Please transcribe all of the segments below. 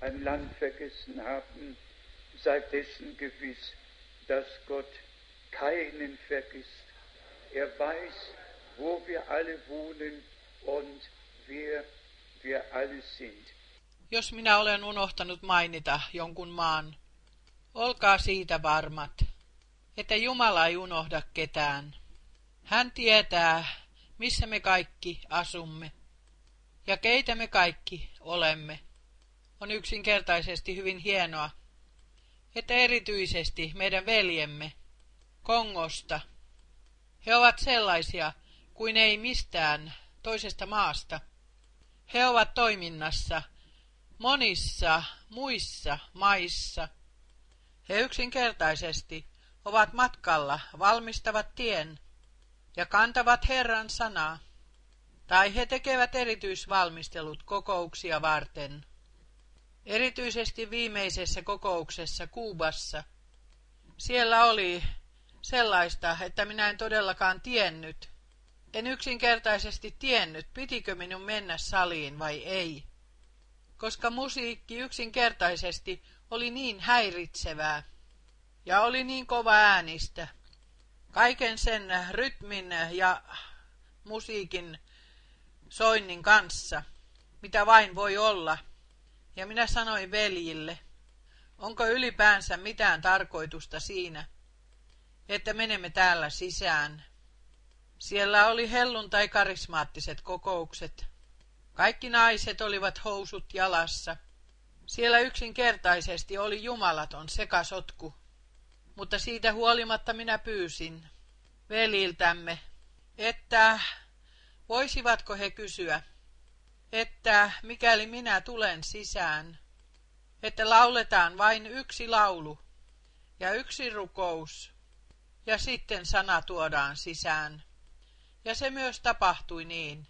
ein Land vergessen haben, seid dessen gewiss, dass Gott keinen vergisst. Er weiß, wo wir alle wohnen und wer wir alle sind. Jos minä olen unohtanut mainita jonkun maan, olkaa siitä varmat, että Jumala ei unohda ketään. Hän tietää, missä me kaikki asumme ja keitä me kaikki olemme. On yksinkertaisesti hyvin hienoa, että erityisesti meidän veljemme Kongosta, he ovat sellaisia kuin ei mistään toisesta maasta. He ovat toiminnassa monissa muissa maissa. He yksinkertaisesti ovat matkalla, valmistavat tien ja kantavat Herran sanaa, tai he tekevät erityisvalmistelut kokouksia varten. Erityisesti viimeisessä kokouksessa Kuubassa. Siellä oli sellaista, että minä en todellakaan tiennyt. En yksinkertaisesti tiennyt, pitikö minun mennä saliin vai ei. Koska musiikki yksinkertaisesti oli niin häiritsevää ja oli niin kova äänistä. Kaiken sen rytmin ja musiikin soinnin kanssa, mitä vain voi olla. Ja minä sanoin veljille, onko ylipäänsä mitään tarkoitusta siinä, että menemme täällä sisään. Siellä oli hellun tai karismaattiset kokoukset. Kaikki naiset olivat housut jalassa. Siellä yksinkertaisesti oli jumalaton sekasotku. Mutta siitä huolimatta minä pyysin veliltämme, että voisivatko he kysyä, että mikäli minä tulen sisään, että lauletaan vain yksi laulu ja yksi rukous, ja sitten sana tuodaan sisään. Ja se myös tapahtui niin.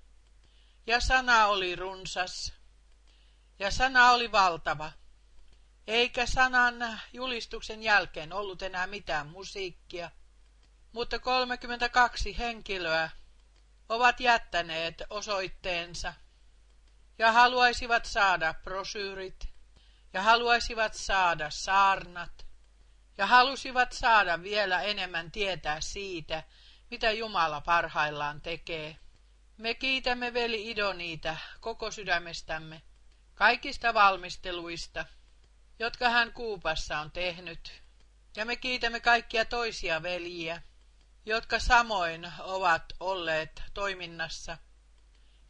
Ja sana oli runsas, ja sana oli valtava. Eikä sanan julistuksen jälkeen ollut enää mitään musiikkia, mutta 32 henkilöä ovat jättäneet osoitteensa ja haluaisivat saada prosyyrit ja haluaisivat saada saarnat ja halusivat saada vielä enemmän tietää siitä, mitä Jumala parhaillaan tekee. Me kiitämme veli Idoniita koko sydämestämme kaikista valmisteluista, jotka hän Kuupassa on tehnyt. Ja me kiitämme kaikkia toisia veljiä, jotka samoin ovat olleet toiminnassa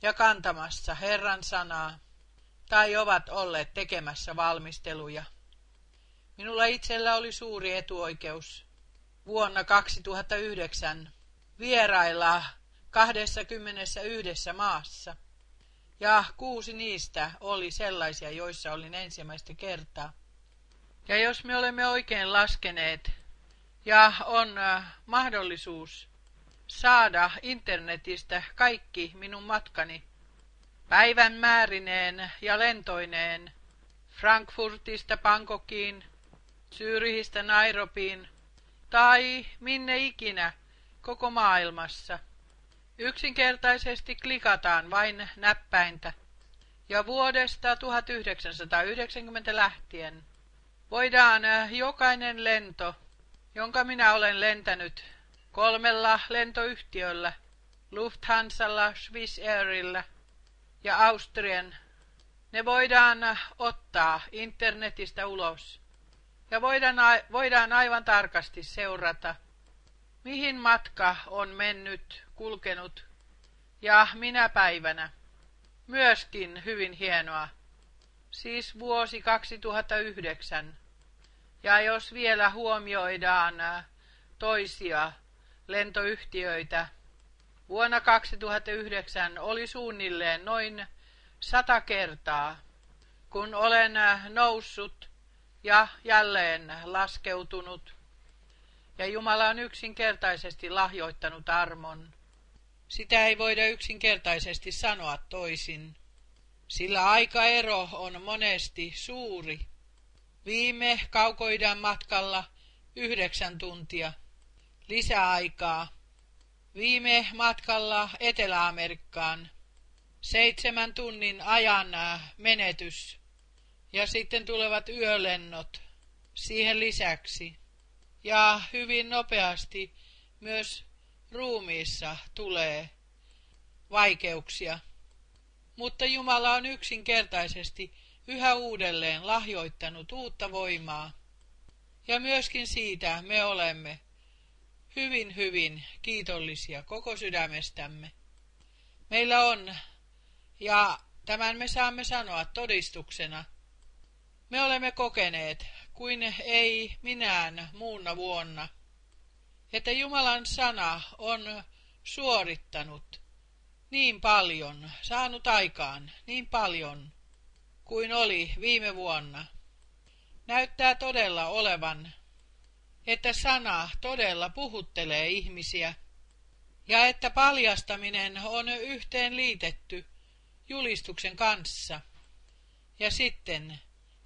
ja kantamassa Herran sanaa tai ovat olleet tekemässä valmisteluja. Minulla itsellä oli suuri etuoikeus vuonna 2009 vierailla 21 maassa, ja kuusi niistä oli sellaisia, joissa olin ensimmäistä kertaa. Ja jos me olemme oikein laskeneet, ja on äh, mahdollisuus saada internetistä kaikki minun matkani päivän määrineen ja lentoineen Frankfurtista Bangkokiin, Syyriistä Nairobiin tai minne ikinä koko maailmassa. Yksinkertaisesti klikataan vain näppäintä ja vuodesta 1990 lähtien voidaan jokainen lento jonka minä olen lentänyt kolmella lentoyhtiöllä, Lufthansalla, Swiss Airilla ja Austrian. Ne voidaan ottaa internetistä ulos ja voidaan, voidaan aivan tarkasti seurata, mihin matka on mennyt, kulkenut ja minä päivänä. Myöskin hyvin hienoa. Siis vuosi 2009. Ja jos vielä huomioidaan toisia lentoyhtiöitä, vuonna 2009 oli suunnilleen noin sata kertaa, kun olen äh, noussut ja jälleen laskeutunut. Ja Jumala on yksinkertaisesti lahjoittanut armon. Sitä ei voida yksinkertaisesti sanoa toisin, sillä aikaero on monesti suuri Viime kaukoidän matkalla yhdeksän tuntia. Lisäaikaa. Viime matkalla Etelä-Amerikkaan. Seitsemän tunnin ajan menetys. Ja sitten tulevat yölennot siihen lisäksi. Ja hyvin nopeasti myös ruumiissa tulee vaikeuksia. Mutta Jumala on yksinkertaisesti yhä uudelleen lahjoittanut uutta voimaa. Ja myöskin siitä me olemme hyvin, hyvin kiitollisia koko sydämestämme. Meillä on, ja tämän me saamme sanoa todistuksena, me olemme kokeneet, kuin ei minään muuna vuonna, että Jumalan sana on suorittanut niin paljon, saanut aikaan niin paljon kuin oli viime vuonna. Näyttää todella olevan, että sana todella puhuttelee ihmisiä ja että paljastaminen on yhteen liitetty julistuksen kanssa. Ja sitten,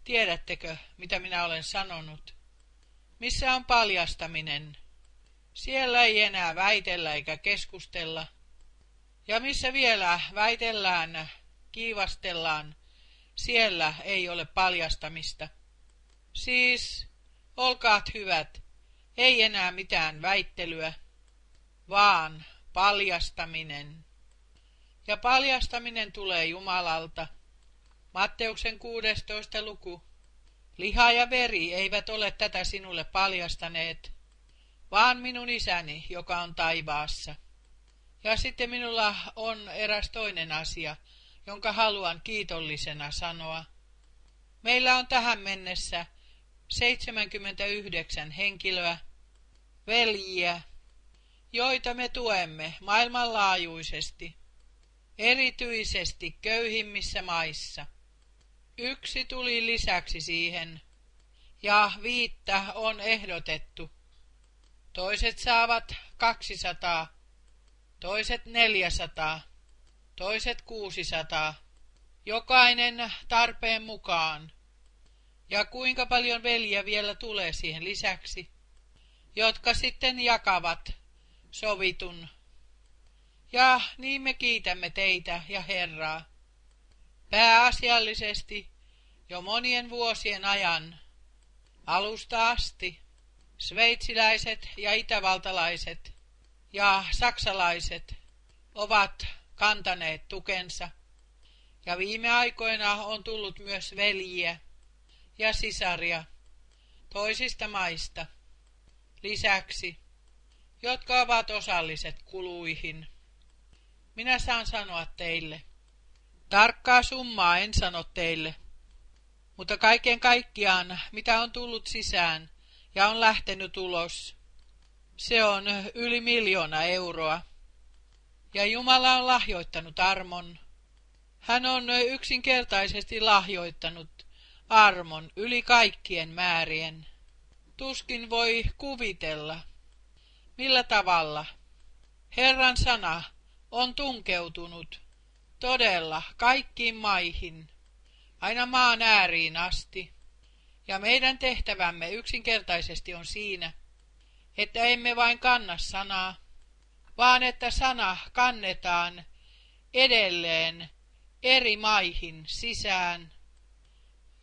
tiedättekö, mitä minä olen sanonut? Missä on paljastaminen? Siellä ei enää väitellä eikä keskustella. Ja missä vielä väitellään, kiivastellaan, siellä ei ole paljastamista. Siis, olkaat hyvät, ei enää mitään väittelyä, vaan paljastaminen. Ja paljastaminen tulee Jumalalta. Matteuksen 16. luku. Liha ja veri eivät ole tätä sinulle paljastaneet, vaan minun isäni, joka on taivaassa. Ja sitten minulla on eräs toinen asia, jonka haluan kiitollisena sanoa. Meillä on tähän mennessä 79 henkilöä, veljiä, joita me tuemme maailmanlaajuisesti, erityisesti köyhimmissä maissa. Yksi tuli lisäksi siihen, ja viittä on ehdotettu. Toiset saavat 200, toiset 400, toiset 600, jokainen tarpeen mukaan. Ja kuinka paljon veljiä vielä tulee siihen lisäksi, jotka sitten jakavat sovitun. Ja niin me kiitämme teitä ja Herraa. Pääasiallisesti jo monien vuosien ajan, alusta asti, sveitsiläiset ja itävaltalaiset ja saksalaiset ovat kantaneet tukensa, ja viime aikoina on tullut myös veljiä ja sisaria toisista maista. Lisäksi jotka ovat osalliset kuluihin. Minä saan sanoa teille. Tarkkaa summaa en sano teille, mutta kaiken kaikkiaan, mitä on tullut sisään ja on lähtenyt ulos, se on yli miljoona euroa. Ja Jumala on lahjoittanut armon. Hän on yksinkertaisesti lahjoittanut armon yli kaikkien määrien. Tuskin voi kuvitella, Millä tavalla? Herran sana on tunkeutunut todella kaikkiin maihin, aina maan ääriin asti. Ja meidän tehtävämme yksinkertaisesti on siinä, että emme vain kanna sanaa, vaan että sana kannetaan edelleen eri maihin sisään.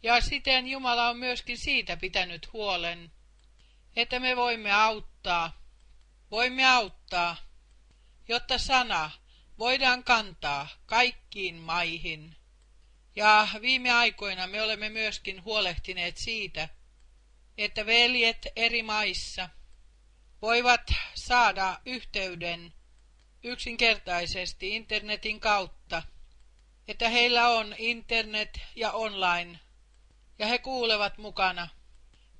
Ja siten Jumala on myöskin siitä pitänyt huolen, että me voimme auttaa Voimme auttaa, jotta sana voidaan kantaa kaikkiin maihin. Ja viime aikoina me olemme myöskin huolehtineet siitä, että veljet eri maissa voivat saada yhteyden yksinkertaisesti internetin kautta, että heillä on internet ja online, ja he kuulevat mukana,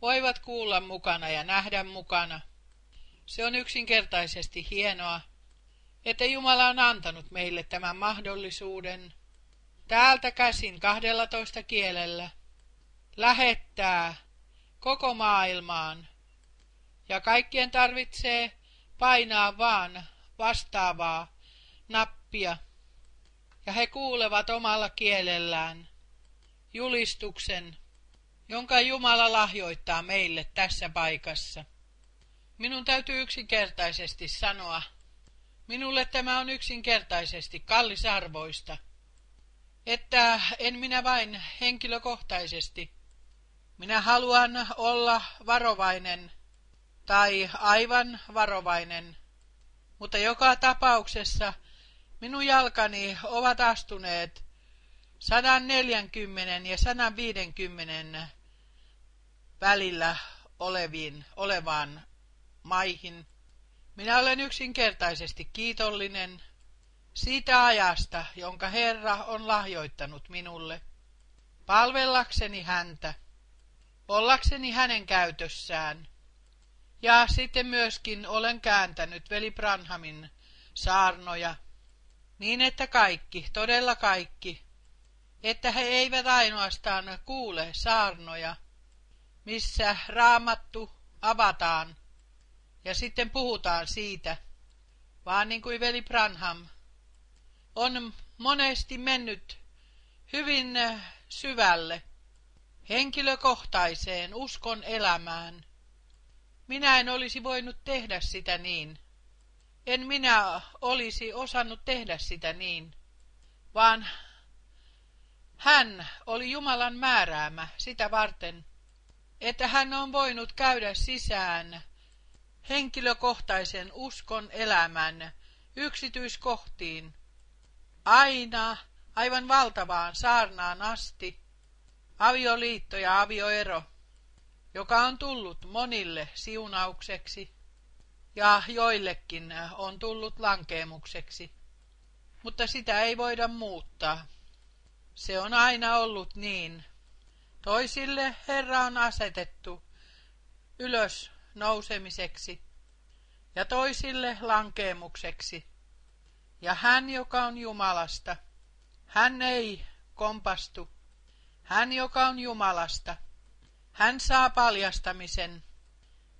voivat kuulla mukana ja nähdä mukana. Se on yksinkertaisesti hienoa, että Jumala on antanut meille tämän mahdollisuuden täältä käsin 12 kielellä lähettää koko maailmaan. Ja kaikkien tarvitsee painaa vaan vastaavaa nappia. Ja he kuulevat omalla kielellään julistuksen, jonka Jumala lahjoittaa meille tässä paikassa. Minun täytyy yksinkertaisesti sanoa, minulle tämä on yksinkertaisesti kallisarvoista, että en minä vain henkilökohtaisesti. Minä haluan olla varovainen tai aivan varovainen, mutta joka tapauksessa minun jalkani ovat astuneet 140 ja 150 välillä oleviin, olevaan maihin. Minä olen yksinkertaisesti kiitollinen siitä ajasta, jonka Herra on lahjoittanut minulle, palvellakseni häntä, ollakseni hänen käytössään. Ja sitten myöskin olen kääntänyt veli Branhamin saarnoja, niin että kaikki, todella kaikki, että he eivät ainoastaan kuule saarnoja, missä raamattu avataan ja sitten puhutaan siitä, vaan niin kuin veli Branham on monesti mennyt hyvin syvälle henkilökohtaiseen uskon elämään. Minä en olisi voinut tehdä sitä niin. En minä olisi osannut tehdä sitä niin, vaan hän oli Jumalan määräämä sitä varten, että hän on voinut käydä sisään henkilökohtaisen uskon elämän yksityiskohtiin, aina aivan valtavaan saarnaan asti, avioliitto ja avioero, joka on tullut monille siunaukseksi ja joillekin on tullut lankeemukseksi, mutta sitä ei voida muuttaa. Se on aina ollut niin. Toisille Herra on asetettu ylös nousemiseksi ja toisille lankeemukseksi. Ja hän, joka on Jumalasta, hän ei kompastu. Hän, joka on Jumalasta, hän saa paljastamisen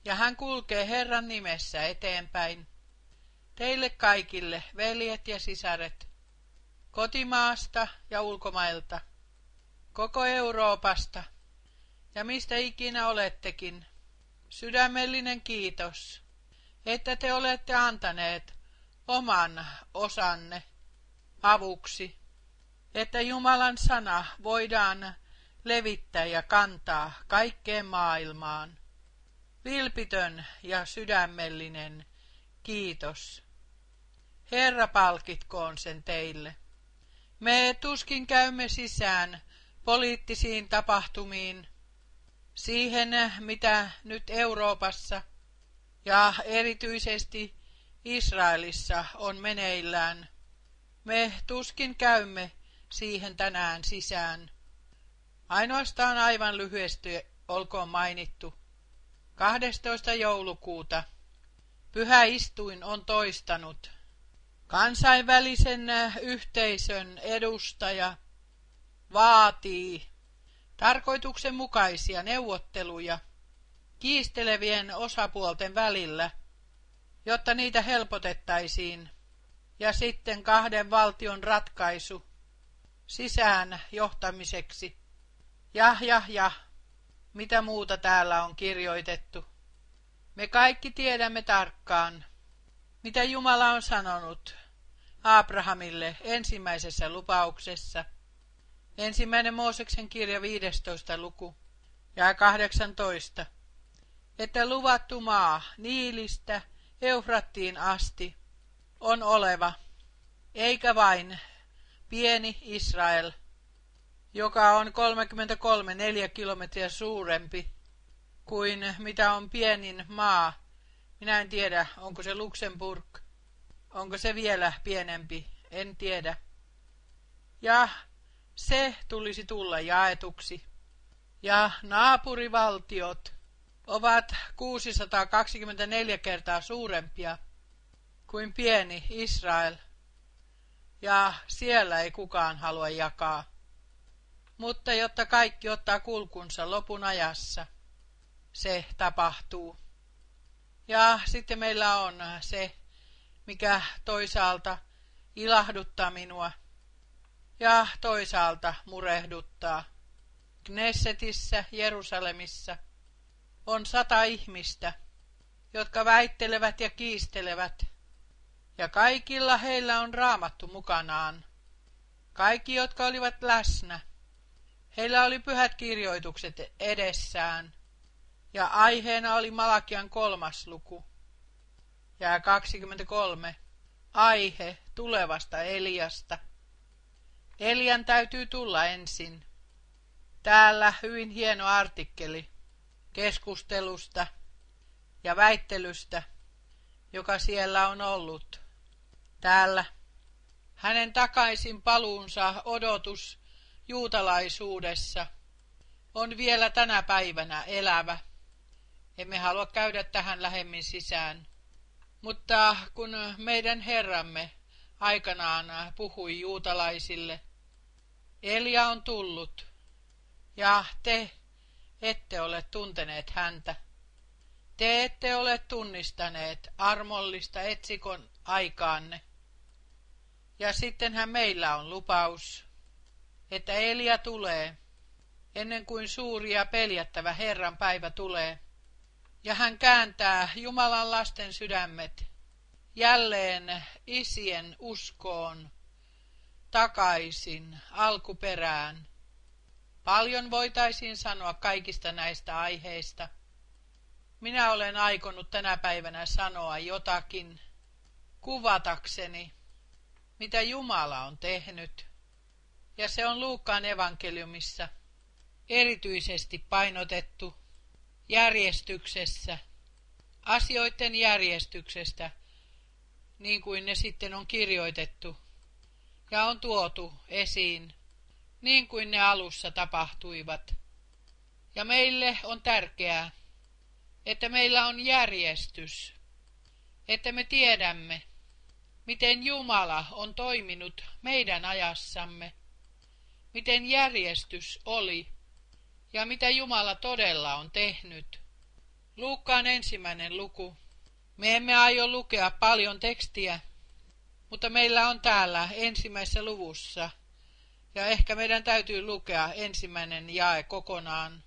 ja hän kulkee Herran nimessä eteenpäin. Teille kaikille, veljet ja sisaret, kotimaasta ja ulkomailta, koko Euroopasta ja mistä ikinä olettekin, sydämellinen kiitos, että te olette antaneet oman osanne avuksi, että Jumalan sana voidaan levittää ja kantaa kaikkeen maailmaan. Vilpitön ja sydämellinen kiitos. Herra palkitkoon sen teille. Me tuskin käymme sisään poliittisiin tapahtumiin, siihen mitä nyt Euroopassa ja erityisesti Israelissa on meneillään. Me tuskin käymme siihen tänään sisään. Ainoastaan aivan lyhyesti olkoon mainittu. 12. joulukuuta Pyhä istuin on toistanut. Kansainvälisen yhteisön edustaja vaatii tarkoituksenmukaisia neuvotteluja kiistelevien osapuolten välillä, jotta niitä helpotettaisiin, ja sitten kahden valtion ratkaisu sisään johtamiseksi. Ja, ja, ja, mitä muuta täällä on kirjoitettu. Me kaikki tiedämme tarkkaan, mitä Jumala on sanonut Abrahamille ensimmäisessä lupauksessa. Ensimmäinen Mooseksen kirja 15. luku ja 18. Että luvattu maa Niilistä Eufrattiin asti on oleva, eikä vain pieni Israel, joka on 33-4 kilometriä suurempi kuin mitä on pienin maa. Minä en tiedä, onko se Luxemburg, onko se vielä pienempi, en tiedä. Ja se tulisi tulla jaetuksi. Ja naapurivaltiot ovat 624 kertaa suurempia kuin pieni Israel, ja siellä ei kukaan halua jakaa. Mutta jotta kaikki ottaa kulkunsa lopun ajassa, se tapahtuu. Ja sitten meillä on se, mikä toisaalta ilahduttaa minua ja toisaalta murehduttaa. Knessetissä Jerusalemissa on sata ihmistä, jotka väittelevät ja kiistelevät, ja kaikilla heillä on raamattu mukanaan. Kaikki, jotka olivat läsnä, heillä oli pyhät kirjoitukset edessään, ja aiheena oli Malakian kolmas luku. Ja 23. Aihe tulevasta Eliasta. Elian täytyy tulla ensin. Täällä hyvin hieno artikkeli keskustelusta ja väittelystä, joka siellä on ollut. Täällä hänen takaisin paluunsa odotus juutalaisuudessa on vielä tänä päivänä elävä. Emme halua käydä tähän lähemmin sisään. Mutta kun meidän Herramme aikanaan puhui juutalaisille, Elia on tullut, ja te ette ole tunteneet häntä. Te ette ole tunnistaneet armollista etsikon aikaanne. Ja sittenhän meillä on lupaus, että Elia tulee, ennen kuin suuri ja peljättävä Herran päivä tulee, ja hän kääntää Jumalan lasten sydämet jälleen isien uskoon takaisin alkuperään. Paljon voitaisiin sanoa kaikista näistä aiheista. Minä olen aikonut tänä päivänä sanoa jotakin kuvatakseni, mitä Jumala on tehnyt. Ja se on Luukkaan evankeliumissa erityisesti painotettu järjestyksessä, asioiden järjestyksestä, niin kuin ne sitten on kirjoitettu ja on tuotu esiin, niin kuin ne alussa tapahtuivat. Ja meille on tärkeää, että meillä on järjestys, että me tiedämme, miten Jumala on toiminut meidän ajassamme, miten järjestys oli ja mitä Jumala todella on tehnyt. Luukkaan ensimmäinen luku. Me emme aio lukea paljon tekstiä, mutta meillä on täällä ensimmäisessä luvussa, ja ehkä meidän täytyy lukea ensimmäinen jae kokonaan.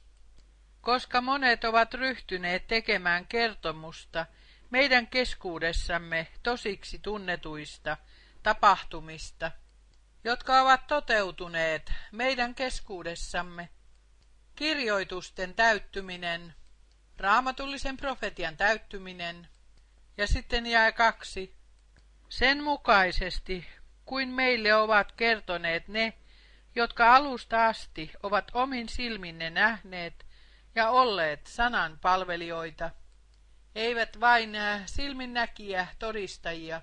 Koska monet ovat ryhtyneet tekemään kertomusta meidän keskuudessamme tosiksi tunnetuista tapahtumista, jotka ovat toteutuneet meidän keskuudessamme, kirjoitusten täyttyminen, raamatullisen profetian täyttyminen ja sitten jää kaksi, sen mukaisesti kuin meille ovat kertoneet ne, jotka alusta asti ovat omin silminne nähneet ja olleet sanan palvelijoita, eivät vain silminnäkiä todistajia,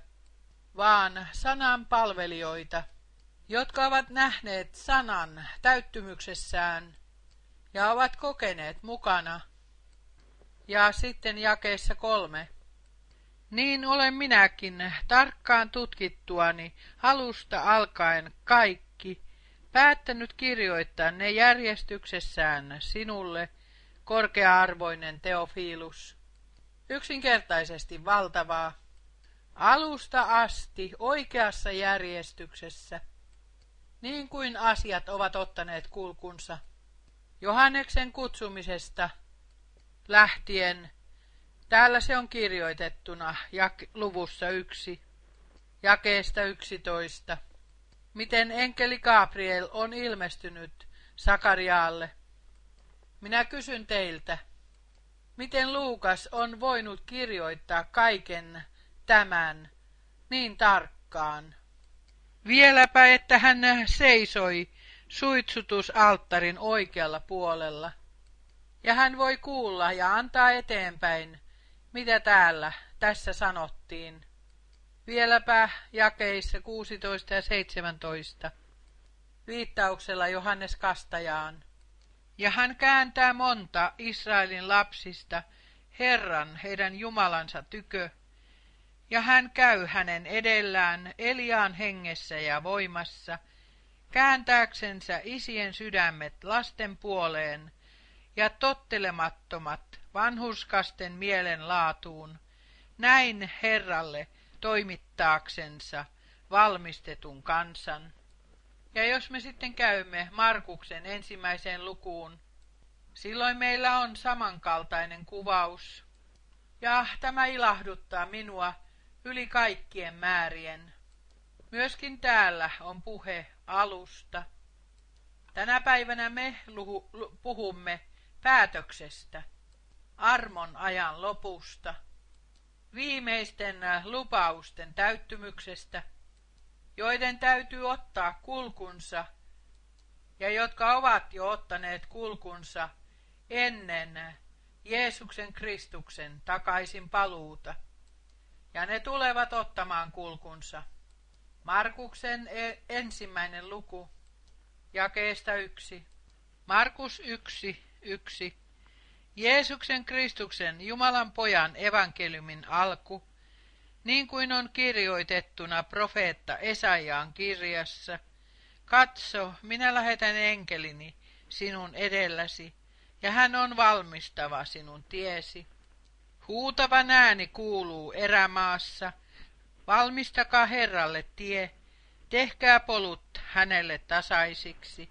vaan sanan palvelijoita, jotka ovat nähneet sanan täyttymyksessään ja ovat kokeneet mukana. Ja sitten jakeessa kolme. Niin olen minäkin tarkkaan tutkittuani alusta alkaen kaikki, päättänyt kirjoittaa ne järjestyksessään sinulle, korkea-arvoinen Teofilus. Yksinkertaisesti valtavaa, alusta asti oikeassa järjestyksessä, niin kuin asiat ovat ottaneet kulkunsa. Johanneksen kutsumisesta lähtien, täällä se on kirjoitettuna jak- luvussa yksi, jakeesta yksitoista, miten enkeli Gabriel on ilmestynyt Sakariaalle. Minä kysyn teiltä, miten Luukas on voinut kirjoittaa kaiken tämän niin tarkkaan? Vieläpä, että hän seisoi suitsutusalttarin oikealla puolella. Ja hän voi kuulla ja antaa eteenpäin, mitä täällä tässä sanottiin. Vieläpä jakeissa 16 ja 17, viittauksella Johannes Kastajaan. Ja hän kääntää monta Israelin lapsista Herran, heidän Jumalansa tykö, ja hän käy hänen edellään Eliaan hengessä ja voimassa, kääntääksensä isien sydämet lasten puoleen ja tottelemattomat vanhuskasten mielen laatuun, näin Herralle toimittaaksensa valmistetun kansan. Ja jos me sitten käymme Markuksen ensimmäiseen lukuun, silloin meillä on samankaltainen kuvaus. Ja tämä ilahduttaa minua yli kaikkien määrien. Myöskin täällä on puhe alusta. Tänä päivänä me puhumme päätöksestä, armon ajan lopusta, viimeisten lupausten täyttymyksestä, joiden täytyy ottaa kulkunsa ja jotka ovat jo ottaneet kulkunsa ennen Jeesuksen Kristuksen takaisin paluuta. Ja ne tulevat ottamaan kulkunsa. Markuksen e- ensimmäinen luku, jakeesta yksi. Markus yksi, yksi. Jeesuksen Kristuksen, Jumalan pojan evankeliumin alku, niin kuin on kirjoitettuna profeetta Esaiaan kirjassa. Katso, minä lähetän enkelini sinun edelläsi, ja hän on valmistava sinun tiesi. Huutava ääni kuuluu erämaassa, valmistakaa Herralle tie, tehkää polut hänelle tasaisiksi.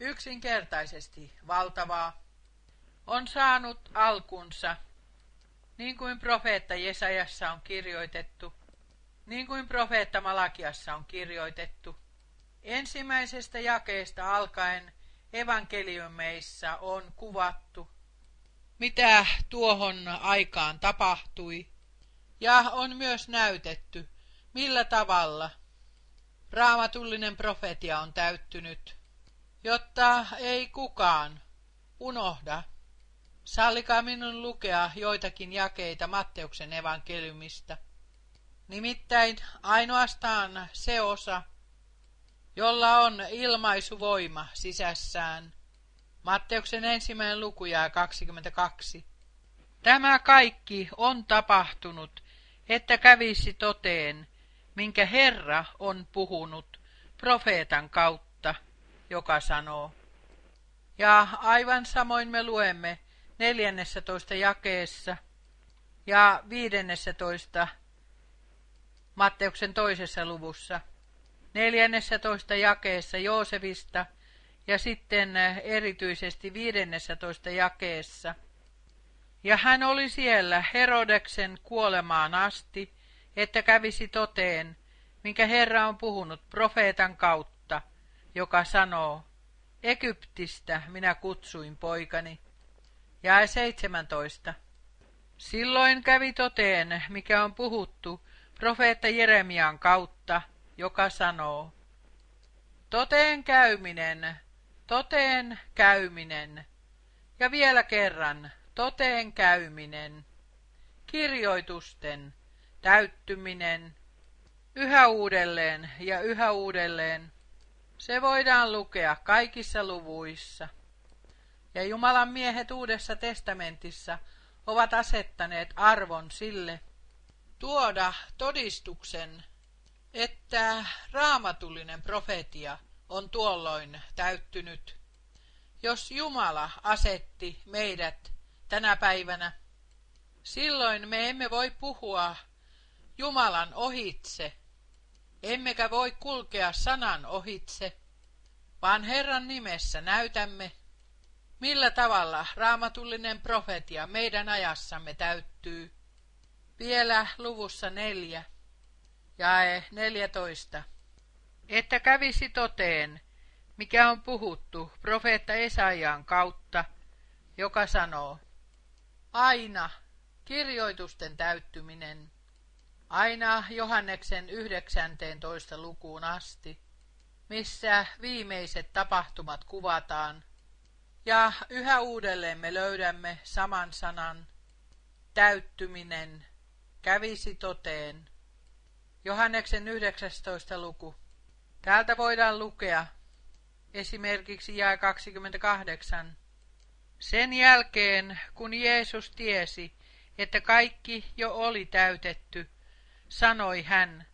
Yksinkertaisesti valtavaa on saanut alkunsa, niin kuin profeetta Jesajassa on kirjoitettu, niin kuin profeetta Malakiassa on kirjoitettu. Ensimmäisestä jakeesta alkaen evankeliumeissa on kuvattu, mitä tuohon aikaan tapahtui, ja on myös näytetty, millä tavalla raamatullinen profetia on täyttynyt, jotta ei kukaan unohda. Sallikaa minun lukea joitakin jakeita Matteuksen evankeliumista. Nimittäin ainoastaan se osa, jolla on ilmaisuvoima sisässään. Matteuksen ensimmäinen luku jää 22. Tämä kaikki on tapahtunut, että kävisi toteen, minkä Herra on puhunut profeetan kautta, joka sanoo. Ja aivan samoin me luemme 14 jakeessa ja 15 Matteuksen toisessa luvussa. 14 jakeessa Joosevista ja sitten erityisesti 15 jakeessa. Ja hän oli siellä Herodeksen kuolemaan asti, että kävisi toteen, minkä Herra on puhunut profeetan kautta, joka sanoo, Egyptistä minä kutsuin poikani. Ja 17. Silloin kävi toteen, mikä on puhuttu profeetta Jeremian kautta, joka sanoo, Toteen käyminen, toteen käyminen, ja vielä kerran toteen käyminen, kirjoitusten täyttyminen, yhä uudelleen ja yhä uudelleen. Se voidaan lukea kaikissa luvuissa. Ja Jumalan miehet Uudessa testamentissa ovat asettaneet arvon sille, tuoda todistuksen, että raamatullinen profetia on tuolloin täyttynyt. Jos Jumala asetti meidät tänä päivänä, silloin me emme voi puhua Jumalan ohitse, emmekä voi kulkea sanan ohitse, vaan Herran nimessä näytämme, millä tavalla raamatullinen profetia meidän ajassamme täyttyy. Vielä luvussa neljä, jae neljätoista, että kävisi toteen, mikä on puhuttu profeetta Esaiaan kautta, joka sanoo, aina kirjoitusten täyttyminen, aina Johanneksen 19. lukuun asti, missä viimeiset tapahtumat kuvataan, ja yhä uudelleen me löydämme saman sanan, täyttyminen, kävisi toteen. Johanneksen 19. luku. Täältä voidaan lukea esimerkiksi jää 28. Sen jälkeen, kun Jeesus tiesi, että kaikki jo oli täytetty, sanoi hän,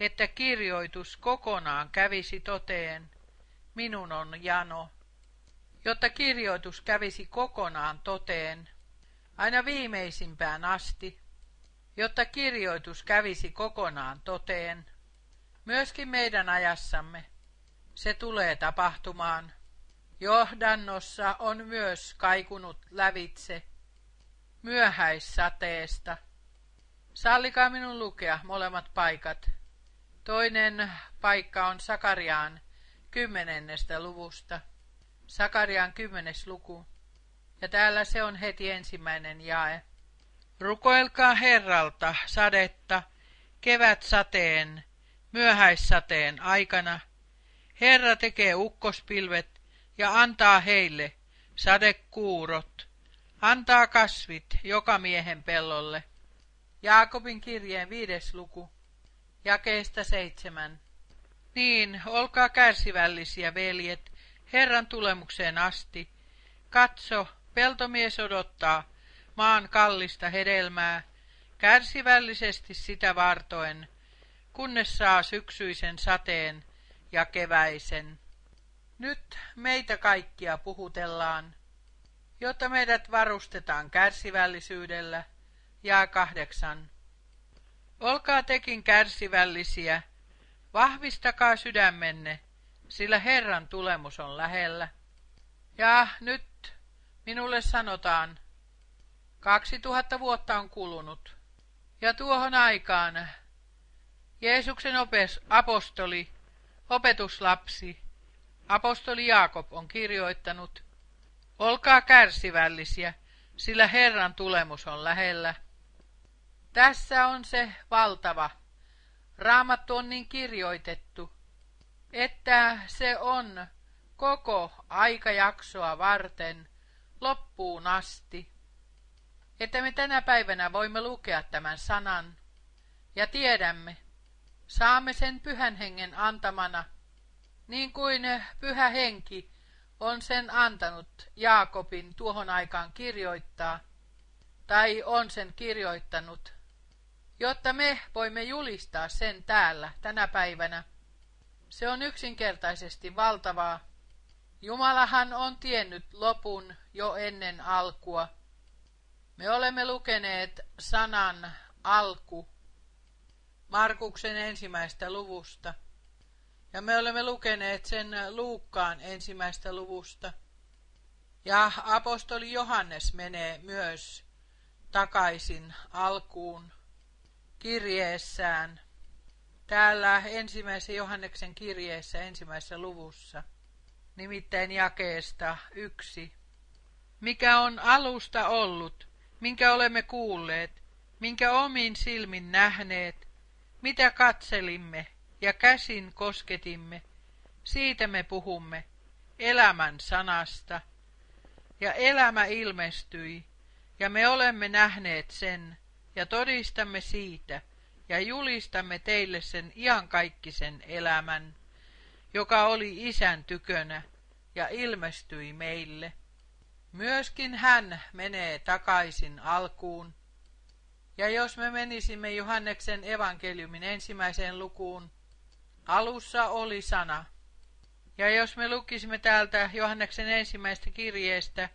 että kirjoitus kokonaan kävisi toteen, minun on jano. Jotta kirjoitus kävisi kokonaan toteen, aina viimeisimpään asti, jotta kirjoitus kävisi kokonaan toteen. Myöskin meidän ajassamme se tulee tapahtumaan. Johdannossa on myös kaikunut lävitse myöhäissateesta. Sallikaa minun lukea molemmat paikat. Toinen paikka on Sakariaan kymmenennestä luvusta. Sakariaan kymmenes luku. Ja täällä se on heti ensimmäinen jae. Rukoilkaa Herralta sadetta, kevätsateen, myöhäissateen aikana. Herra tekee ukkospilvet ja antaa heille sadekuurot, antaa kasvit joka miehen pellolle. Jaakobin kirjeen viides luku, jakeesta seitsemän. Niin, olkaa kärsivällisiä, veljet, Herran tulemukseen asti. Katso, peltomies odottaa maan kallista hedelmää, kärsivällisesti sitä vartoen, kunnes saa syksyisen sateen ja keväisen. Nyt meitä kaikkia puhutellaan, jotta meidät varustetaan kärsivällisyydellä, ja kahdeksan. Olkaa tekin kärsivällisiä, vahvistakaa sydämenne, sillä Herran tulemus on lähellä. Ja nyt minulle sanotaan, kaksi tuhatta vuotta on kulunut, ja tuohon aikaan Jeesuksen opes, apostoli, opetuslapsi, apostoli Jaakob on kirjoittanut, Olkaa kärsivällisiä, sillä Herran tulemus on lähellä. Tässä on se valtava. Raamattu on niin kirjoitettu, että se on koko aikajaksoa varten loppuun asti. Että me tänä päivänä voimme lukea tämän sanan ja tiedämme, saamme sen pyhän hengen antamana, niin kuin pyhä henki on sen antanut Jaakobin tuohon aikaan kirjoittaa, tai on sen kirjoittanut, jotta me voimme julistaa sen täällä tänä päivänä. Se on yksinkertaisesti valtavaa. Jumalahan on tiennyt lopun jo ennen alkua. Me olemme lukeneet sanan alku Markuksen ensimmäistä luvusta. Ja me olemme lukeneet sen Luukkaan ensimmäistä luvusta. Ja apostoli Johannes menee myös takaisin alkuun kirjeessään. Täällä ensimmäisen Johanneksen kirjeessä ensimmäisessä luvussa, nimittäin jakeesta yksi. Mikä on alusta ollut, minkä olemme kuulleet, minkä omin silmin nähneet, mitä katselimme ja käsin kosketimme, siitä me puhumme, elämän sanasta. Ja elämä ilmestyi, ja me olemme nähneet sen, ja todistamme siitä, ja julistamme teille sen iankaikkisen elämän, joka oli isän tykönä, ja ilmestyi meille. Myöskin hän menee takaisin alkuun. Ja jos me menisimme Johanneksen evankeliumin ensimmäiseen lukuun, Alussa oli sana. Ja jos me lukisimme täältä Johanneksen ensimmäistä kirjeestä,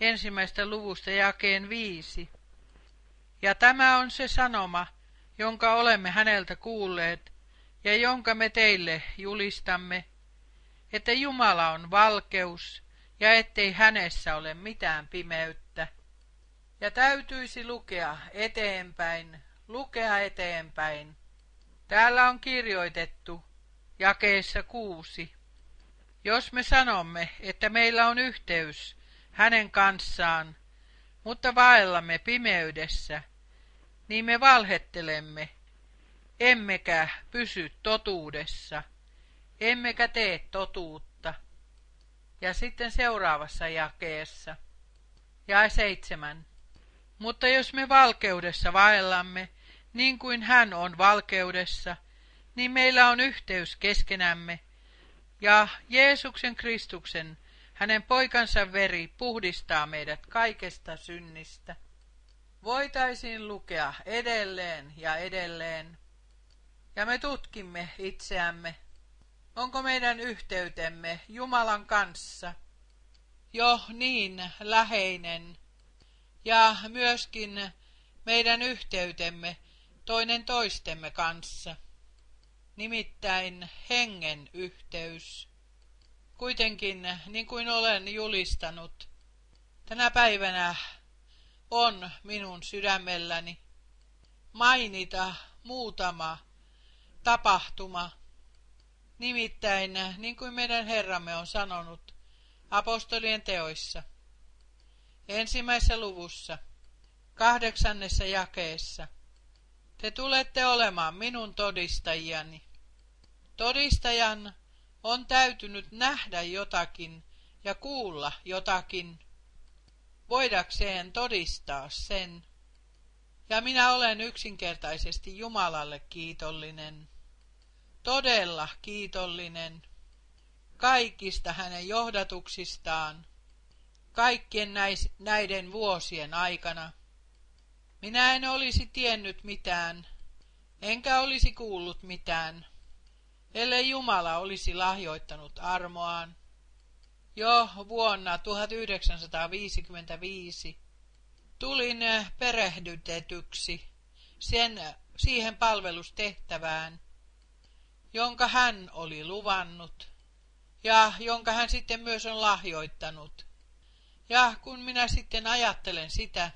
ensimmäistä luvusta jakeen viisi. Ja tämä on se sanoma, jonka olemme häneltä kuulleet, ja jonka me teille julistamme, että Jumala on valkeus, ja ettei hänessä ole mitään pimeyttä. Ja täytyisi lukea eteenpäin, lukea eteenpäin. Täällä on kirjoitettu, jakeessa kuusi. Jos me sanomme, että meillä on yhteys hänen kanssaan, mutta vaellamme pimeydessä, niin me valhettelemme, emmekä pysy totuudessa, emmekä tee totuutta. Ja sitten seuraavassa jakeessa, jae seitsemän. Mutta jos me valkeudessa vaellamme, niin kuin hän on valkeudessa, niin meillä on yhteys keskenämme, ja Jeesuksen Kristuksen, hänen poikansa veri, puhdistaa meidät kaikesta synnistä. Voitaisiin lukea edelleen ja edelleen, ja me tutkimme itseämme, onko meidän yhteytemme Jumalan kanssa jo niin läheinen, ja myöskin meidän yhteytemme toinen toistemme kanssa. Nimittäin hengen yhteys. Kuitenkin, niin kuin olen julistanut, tänä päivänä on minun sydämelläni mainita muutama tapahtuma. Nimittäin, niin kuin meidän Herramme on sanonut apostolien teoissa, ensimmäisessä luvussa, kahdeksannessa jakeessa, te tulette olemaan minun todistajiani. Todistajan on täytynyt nähdä jotakin ja kuulla jotakin, voidakseen todistaa sen. Ja minä olen yksinkertaisesti Jumalalle kiitollinen, todella kiitollinen, kaikista hänen johdatuksistaan, kaikkien näis, näiden vuosien aikana. Minä en olisi tiennyt mitään, enkä olisi kuullut mitään, ellei Jumala olisi lahjoittanut armoaan. Jo vuonna 1955 tulin perehdytetyksi sen, siihen palvelustehtävään, jonka hän oli luvannut ja jonka hän sitten myös on lahjoittanut. Ja kun minä sitten ajattelen sitä,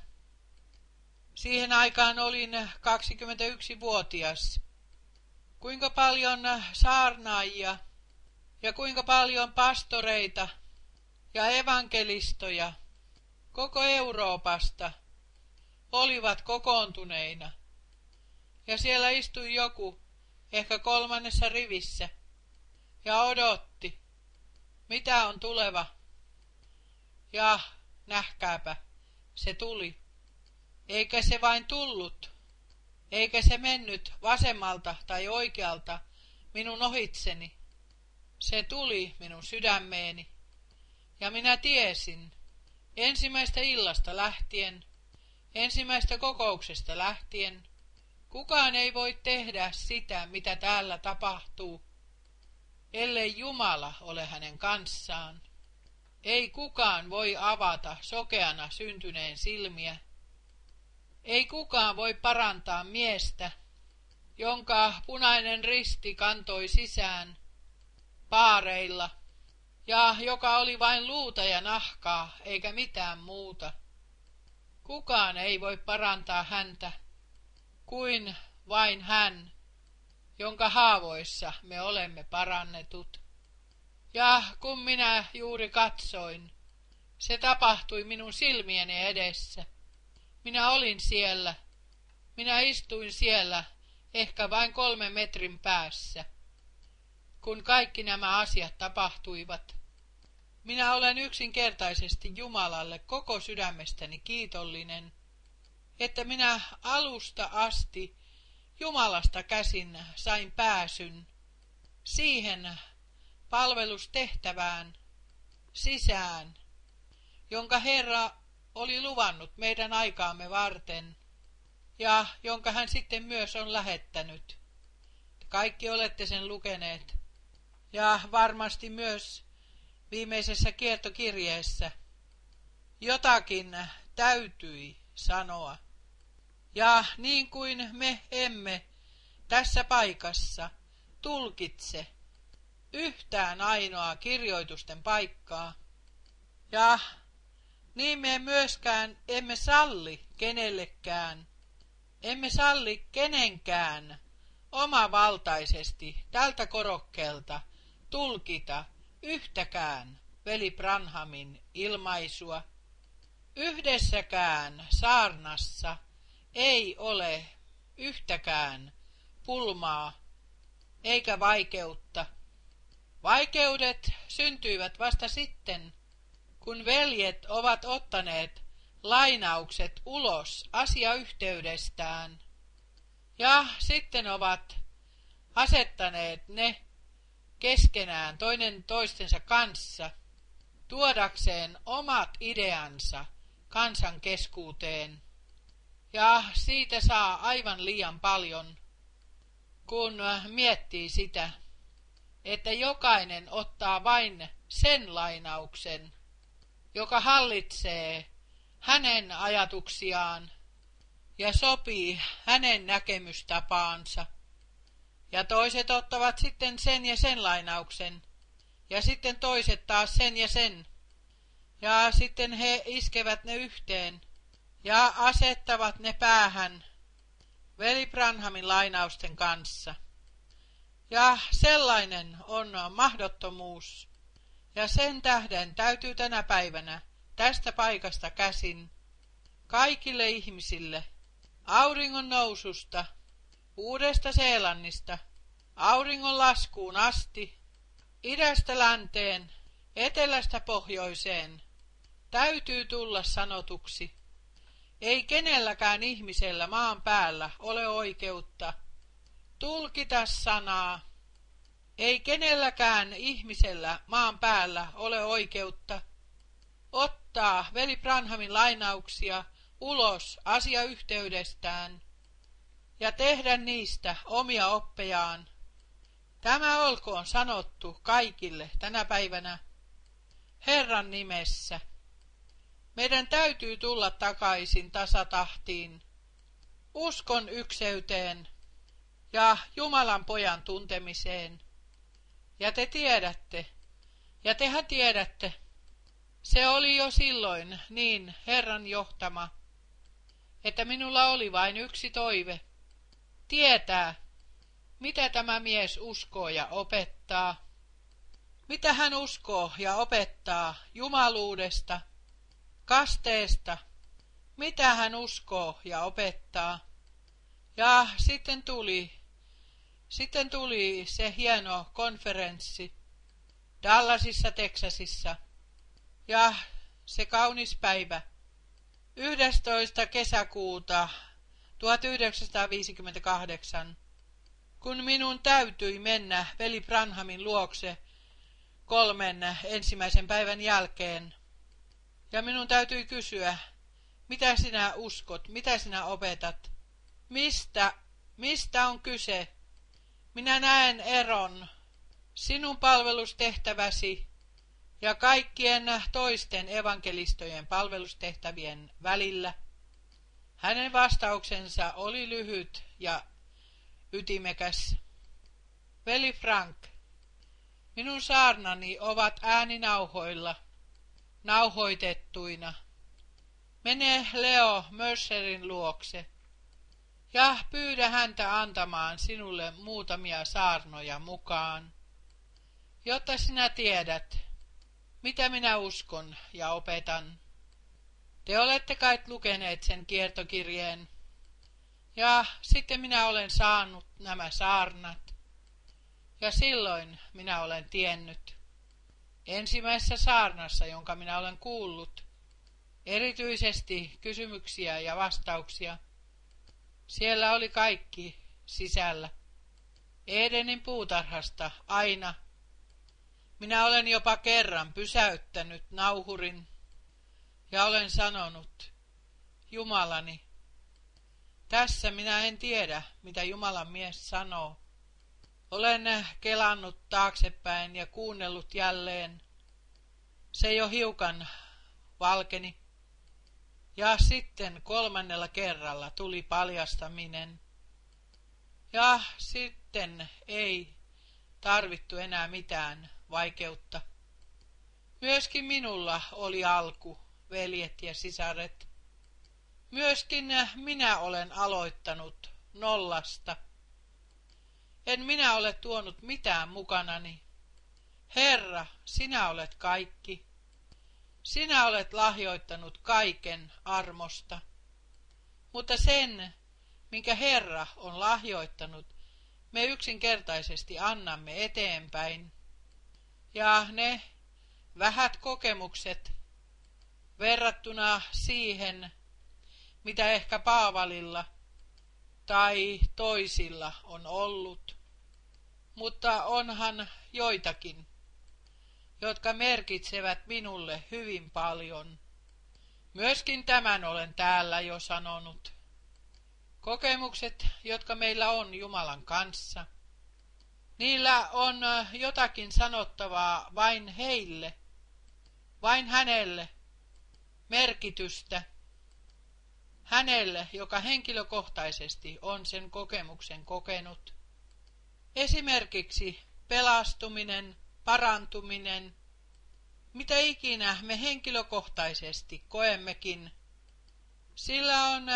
siihen aikaan olin 21-vuotias, kuinka paljon saarnaajia ja kuinka paljon pastoreita ja evankelistoja koko Euroopasta olivat kokoontuneina. Ja siellä istui joku, ehkä kolmannessa rivissä, ja odotti, mitä on tuleva. Ja nähkääpä, se tuli. Eikä se vain tullut, eikä se mennyt vasemmalta tai oikealta minun ohitseni. Se tuli minun sydämeeni ja minä tiesin, ensimmäistä illasta lähtien, ensimmäistä kokouksesta lähtien, kukaan ei voi tehdä sitä, mitä täällä tapahtuu, ellei Jumala ole hänen kanssaan. Ei kukaan voi avata sokeana syntyneen silmiä. Ei kukaan voi parantaa miestä, jonka punainen risti kantoi sisään paareilla – ja joka oli vain luuta ja nahkaa, eikä mitään muuta. Kukaan ei voi parantaa häntä, kuin vain hän, jonka haavoissa me olemme parannetut. Ja kun minä juuri katsoin, se tapahtui minun silmieni edessä. Minä olin siellä. Minä istuin siellä ehkä vain kolme metrin päässä kun kaikki nämä asiat tapahtuivat. Minä olen yksinkertaisesti Jumalalle koko sydämestäni kiitollinen, että minä alusta asti Jumalasta käsin sain pääsyn siihen palvelustehtävään sisään, jonka Herra oli luvannut meidän aikaamme varten ja jonka hän sitten myös on lähettänyt. Kaikki olette sen lukeneet ja varmasti myös viimeisessä kiertokirjeessä jotakin täytyi sanoa. Ja niin kuin me emme tässä paikassa tulkitse yhtään ainoaa kirjoitusten paikkaa, ja niin me myöskään emme salli kenellekään, emme salli kenenkään omavaltaisesti tältä korokkeelta tulkita yhtäkään veli Branhamin ilmaisua. Yhdessäkään saarnassa ei ole yhtäkään pulmaa eikä vaikeutta. Vaikeudet syntyivät vasta sitten, kun veljet ovat ottaneet lainaukset ulos asiayhteydestään ja sitten ovat asettaneet ne keskenään toinen toistensa kanssa, tuodakseen omat ideansa kansan keskuuteen. Ja siitä saa aivan liian paljon, kun miettii sitä, että jokainen ottaa vain sen lainauksen, joka hallitsee hänen ajatuksiaan ja sopii hänen näkemystapaansa. Ja toiset ottavat sitten sen ja sen lainauksen. Ja sitten toiset taas sen ja sen. Ja sitten he iskevät ne yhteen. Ja asettavat ne päähän veli Branhamin lainausten kanssa. Ja sellainen on mahdottomuus. Ja sen tähden täytyy tänä päivänä tästä paikasta käsin kaikille ihmisille auringon noususta, uudesta Seelannista, auringon laskuun asti, idästä länteen, etelästä pohjoiseen, täytyy tulla sanotuksi. Ei kenelläkään ihmisellä maan päällä ole oikeutta tulkita sanaa. Ei kenelläkään ihmisellä maan päällä ole oikeutta ottaa veli Branhamin lainauksia ulos asiayhteydestään ja tehdä niistä omia oppejaan. Tämä olkoon sanottu kaikille tänä päivänä Herran nimessä. Meidän täytyy tulla takaisin tasatahtiin, uskon ykseyteen ja Jumalan pojan tuntemiseen. Ja te tiedätte, ja tehän tiedätte, se oli jo silloin niin Herran johtama, että minulla oli vain yksi toive, tietää, mitä tämä mies uskoo ja opettaa, mitä hän uskoo ja opettaa jumaluudesta, kasteesta, mitä hän uskoo ja opettaa. Ja sitten tuli, sitten tuli se hieno konferenssi Dallasissa, Teksasissa, ja se kaunis päivä, 11. kesäkuuta 1958, kun minun täytyi mennä veli Branhamin luokse kolmen ensimmäisen päivän jälkeen. Ja minun täytyi kysyä, mitä sinä uskot, mitä sinä opetat, mistä, mistä on kyse. Minä näen eron sinun palvelustehtäväsi ja kaikkien toisten evankelistojen palvelustehtävien välillä. Hänen vastauksensa oli lyhyt ja ytimekäs. Veli Frank, minun saarnani ovat ääninauhoilla, nauhoitettuina. Mene Leo Mercerin luokse ja pyydä häntä antamaan sinulle muutamia saarnoja mukaan, jotta sinä tiedät, mitä minä uskon ja opetan. Te olette kai lukeneet sen kiertokirjeen. Ja sitten minä olen saanut nämä saarnat. Ja silloin minä olen tiennyt. Ensimmäisessä saarnassa, jonka minä olen kuullut, erityisesti kysymyksiä ja vastauksia, siellä oli kaikki sisällä. Edenin puutarhasta aina minä olen jopa kerran pysäyttänyt nauhurin ja olen sanonut, Jumalani, tässä minä en tiedä, mitä Jumalan mies sanoo. Olen kelannut taaksepäin ja kuunnellut jälleen. Se jo hiukan valkeni. Ja sitten kolmannella kerralla tuli paljastaminen. Ja sitten ei tarvittu enää mitään vaikeutta. Myöskin minulla oli alku, veljet ja sisaret. Myöskin minä olen aloittanut nollasta. En minä ole tuonut mitään mukanani. Herra, sinä olet kaikki. Sinä olet lahjoittanut kaiken armosta. Mutta sen, minkä Herra on lahjoittanut, me yksinkertaisesti annamme eteenpäin. Ja ne vähät kokemukset verrattuna siihen, mitä ehkä Paavalilla tai toisilla on ollut, mutta onhan joitakin, jotka merkitsevät minulle hyvin paljon. Myöskin tämän olen täällä jo sanonut. Kokemukset, jotka meillä on Jumalan kanssa – Niillä on jotakin sanottavaa vain heille, vain hänelle, merkitystä, hänelle, joka henkilökohtaisesti on sen kokemuksen kokenut. Esimerkiksi pelastuminen, parantuminen, mitä ikinä me henkilökohtaisesti koemmekin, sillä on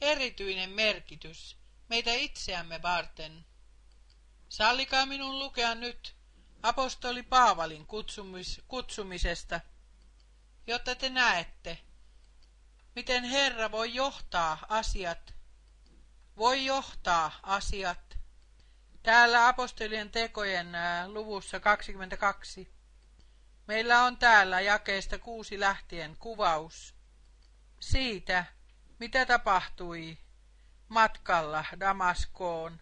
erityinen merkitys meitä itseämme varten. Sallikaa minun lukea nyt apostoli Paavalin kutsumis, kutsumisesta, jotta te näette, miten Herra voi johtaa asiat, voi johtaa asiat. Täällä apostolien tekojen luvussa 22 meillä on täällä jakeesta kuusi lähtien kuvaus siitä, mitä tapahtui matkalla Damaskoon.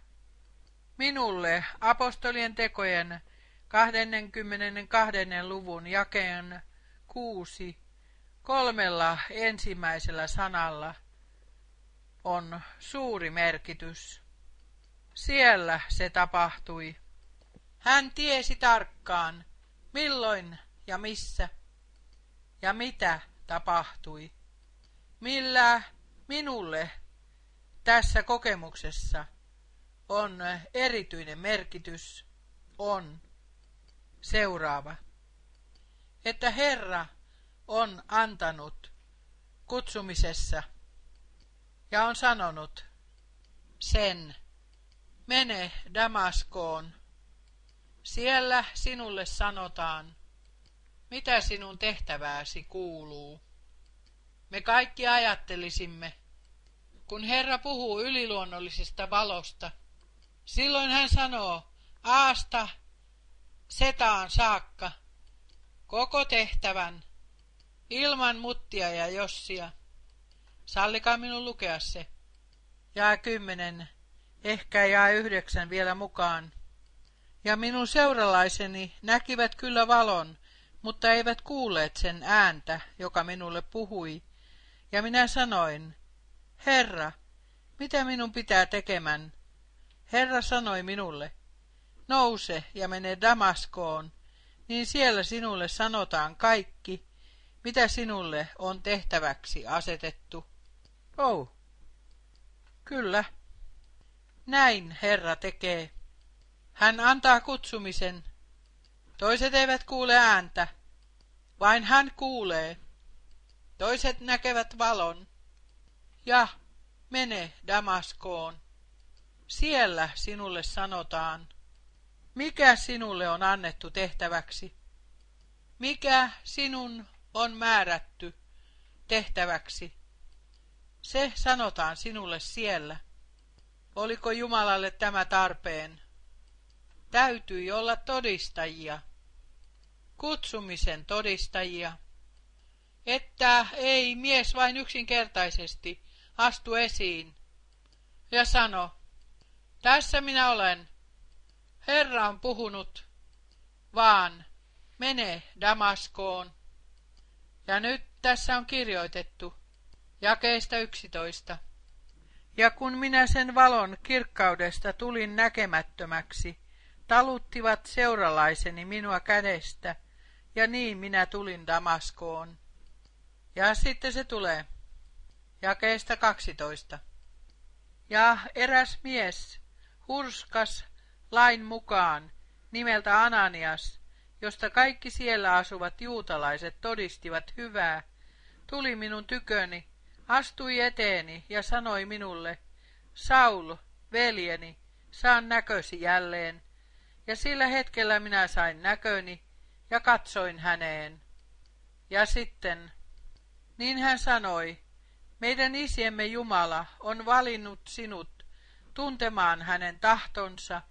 Minulle apostolien tekojen 22. luvun jakeen kuusi kolmella ensimmäisellä sanalla on suuri merkitys. Siellä se tapahtui. Hän tiesi tarkkaan, milloin ja missä ja mitä tapahtui. Millä minulle tässä kokemuksessa on erityinen merkitys, on seuraava. Että Herra on antanut kutsumisessa ja on sanonut sen, mene Damaskoon, siellä sinulle sanotaan, mitä sinun tehtävääsi kuuluu. Me kaikki ajattelisimme, kun Herra puhuu yliluonnollisesta valosta, silloin hän sanoo aasta setaan saakka, koko tehtävän, ilman muttia ja jossia. Sallikaa minun lukea se. Jää kymmenen, ehkä jää yhdeksän vielä mukaan. Ja minun seuralaiseni näkivät kyllä valon, mutta eivät kuulleet sen ääntä, joka minulle puhui. Ja minä sanoin, Herra, mitä minun pitää tekemään? Herra sanoi minulle, nouse ja mene Damaskoon, niin siellä sinulle sanotaan kaikki, mitä sinulle on tehtäväksi asetettu. Oh, kyllä. Näin Herra tekee. Hän antaa kutsumisen. Toiset eivät kuule ääntä, vain hän kuulee. Toiset näkevät valon. Ja mene Damaskoon. Siellä sinulle sanotaan, mikä sinulle on annettu tehtäväksi, mikä sinun on määrätty tehtäväksi. Se sanotaan sinulle siellä. Oliko Jumalalle tämä tarpeen? Täytyi olla todistajia, kutsumisen todistajia, että ei mies vain yksinkertaisesti astu esiin ja sano, tässä minä olen, Herra on puhunut, vaan mene Damaskoon. Ja nyt tässä on kirjoitettu, jakeesta yksitoista. Ja kun minä sen valon kirkkaudesta tulin näkemättömäksi, taluttivat seuralaiseni minua kädestä, ja niin minä tulin Damaskoon. Ja sitten se tulee, jakeesta kaksitoista. Ja eräs mies, hurskas lain mukaan, nimeltä Ananias, josta kaikki siellä asuvat juutalaiset todistivat hyvää, tuli minun tyköni, astui eteeni ja sanoi minulle, Saul, veljeni, saan näkösi jälleen. Ja sillä hetkellä minä sain näköni ja katsoin häneen. Ja sitten, niin hän sanoi, meidän isiemme Jumala on valinnut sinut tuntemaan hänen tahtonsa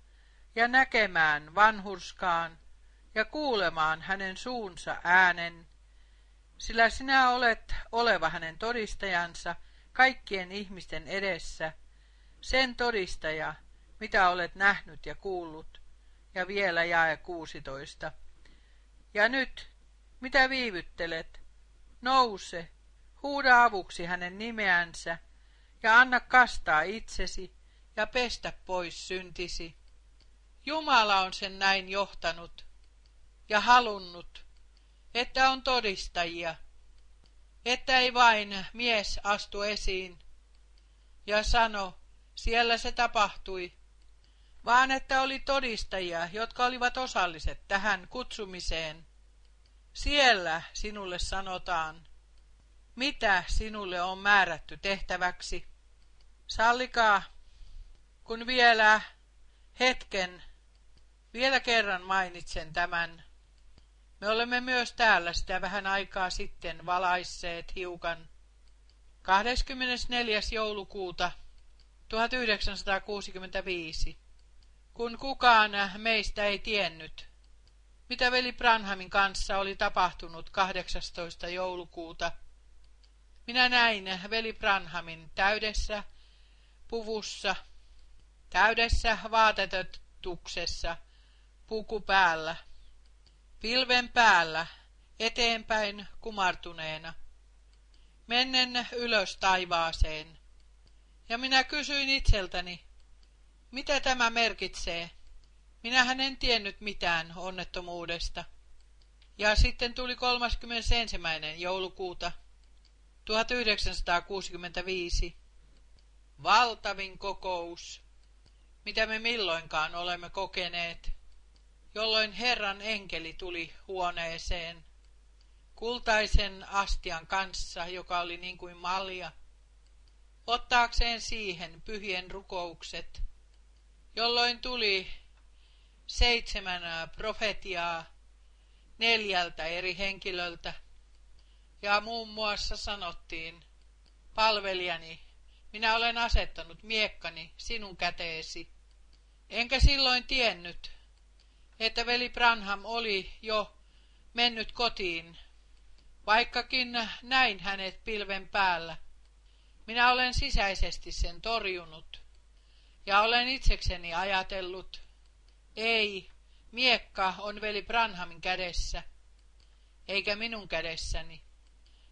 ja näkemään vanhurskaan ja kuulemaan hänen suunsa äänen, sillä sinä olet oleva hänen todistajansa kaikkien ihmisten edessä, sen todistaja, mitä olet nähnyt ja kuullut, ja vielä jae 16. Ja nyt, mitä viivyttelet? Nouse, huuda avuksi hänen nimeänsä, ja anna kastaa itsesi, ja pestä pois syntisi. Jumala on sen näin johtanut ja halunnut, että on todistajia, että ei vain mies astu esiin ja sano, siellä se tapahtui, vaan että oli todistajia, jotka olivat osalliset tähän kutsumiseen. Siellä sinulle sanotaan, mitä sinulle on määrätty tehtäväksi. Sallikaa, kun vielä hetken Vielä kerran mainitsen tämän. Me olemme myös täällä sitä vähän aikaa sitten valaisseet hiukan. 24. joulukuuta 1965, kun kukaan meistä ei tiennyt, mitä veli Branhamin kanssa oli tapahtunut 18. joulukuuta. Minä näin veli Branhamin täydessä puvussa, täydessä vaatetetuksessa, puku päällä, pilven päällä, eteenpäin kumartuneena, mennen ylös taivaaseen. Ja minä kysyin itseltäni, mitä tämä merkitsee? Minähän en tiennyt mitään onnettomuudesta. Ja sitten tuli 31. joulukuuta 1965. Valtavin kokous, mitä me milloinkaan olemme kokeneet, jolloin Herran enkeli tuli huoneeseen, kultaisen astian kanssa, joka oli niin kuin malja, ottaakseen siihen pyhien rukoukset, jolloin tuli seitsemän profetiaa neljältä eri henkilöltä, ja muun muassa sanottiin, palvelijani, minä olen asettanut miekkani sinun käteesi. Enkä silloin tiennyt, että veli Branham oli jo mennyt kotiin, vaikkakin näin hänet pilven päällä. Minä olen sisäisesti sen torjunut, ja olen itsekseni ajatellut, ei, miekka on veli Branhamin kädessä, eikä minun kädessäni.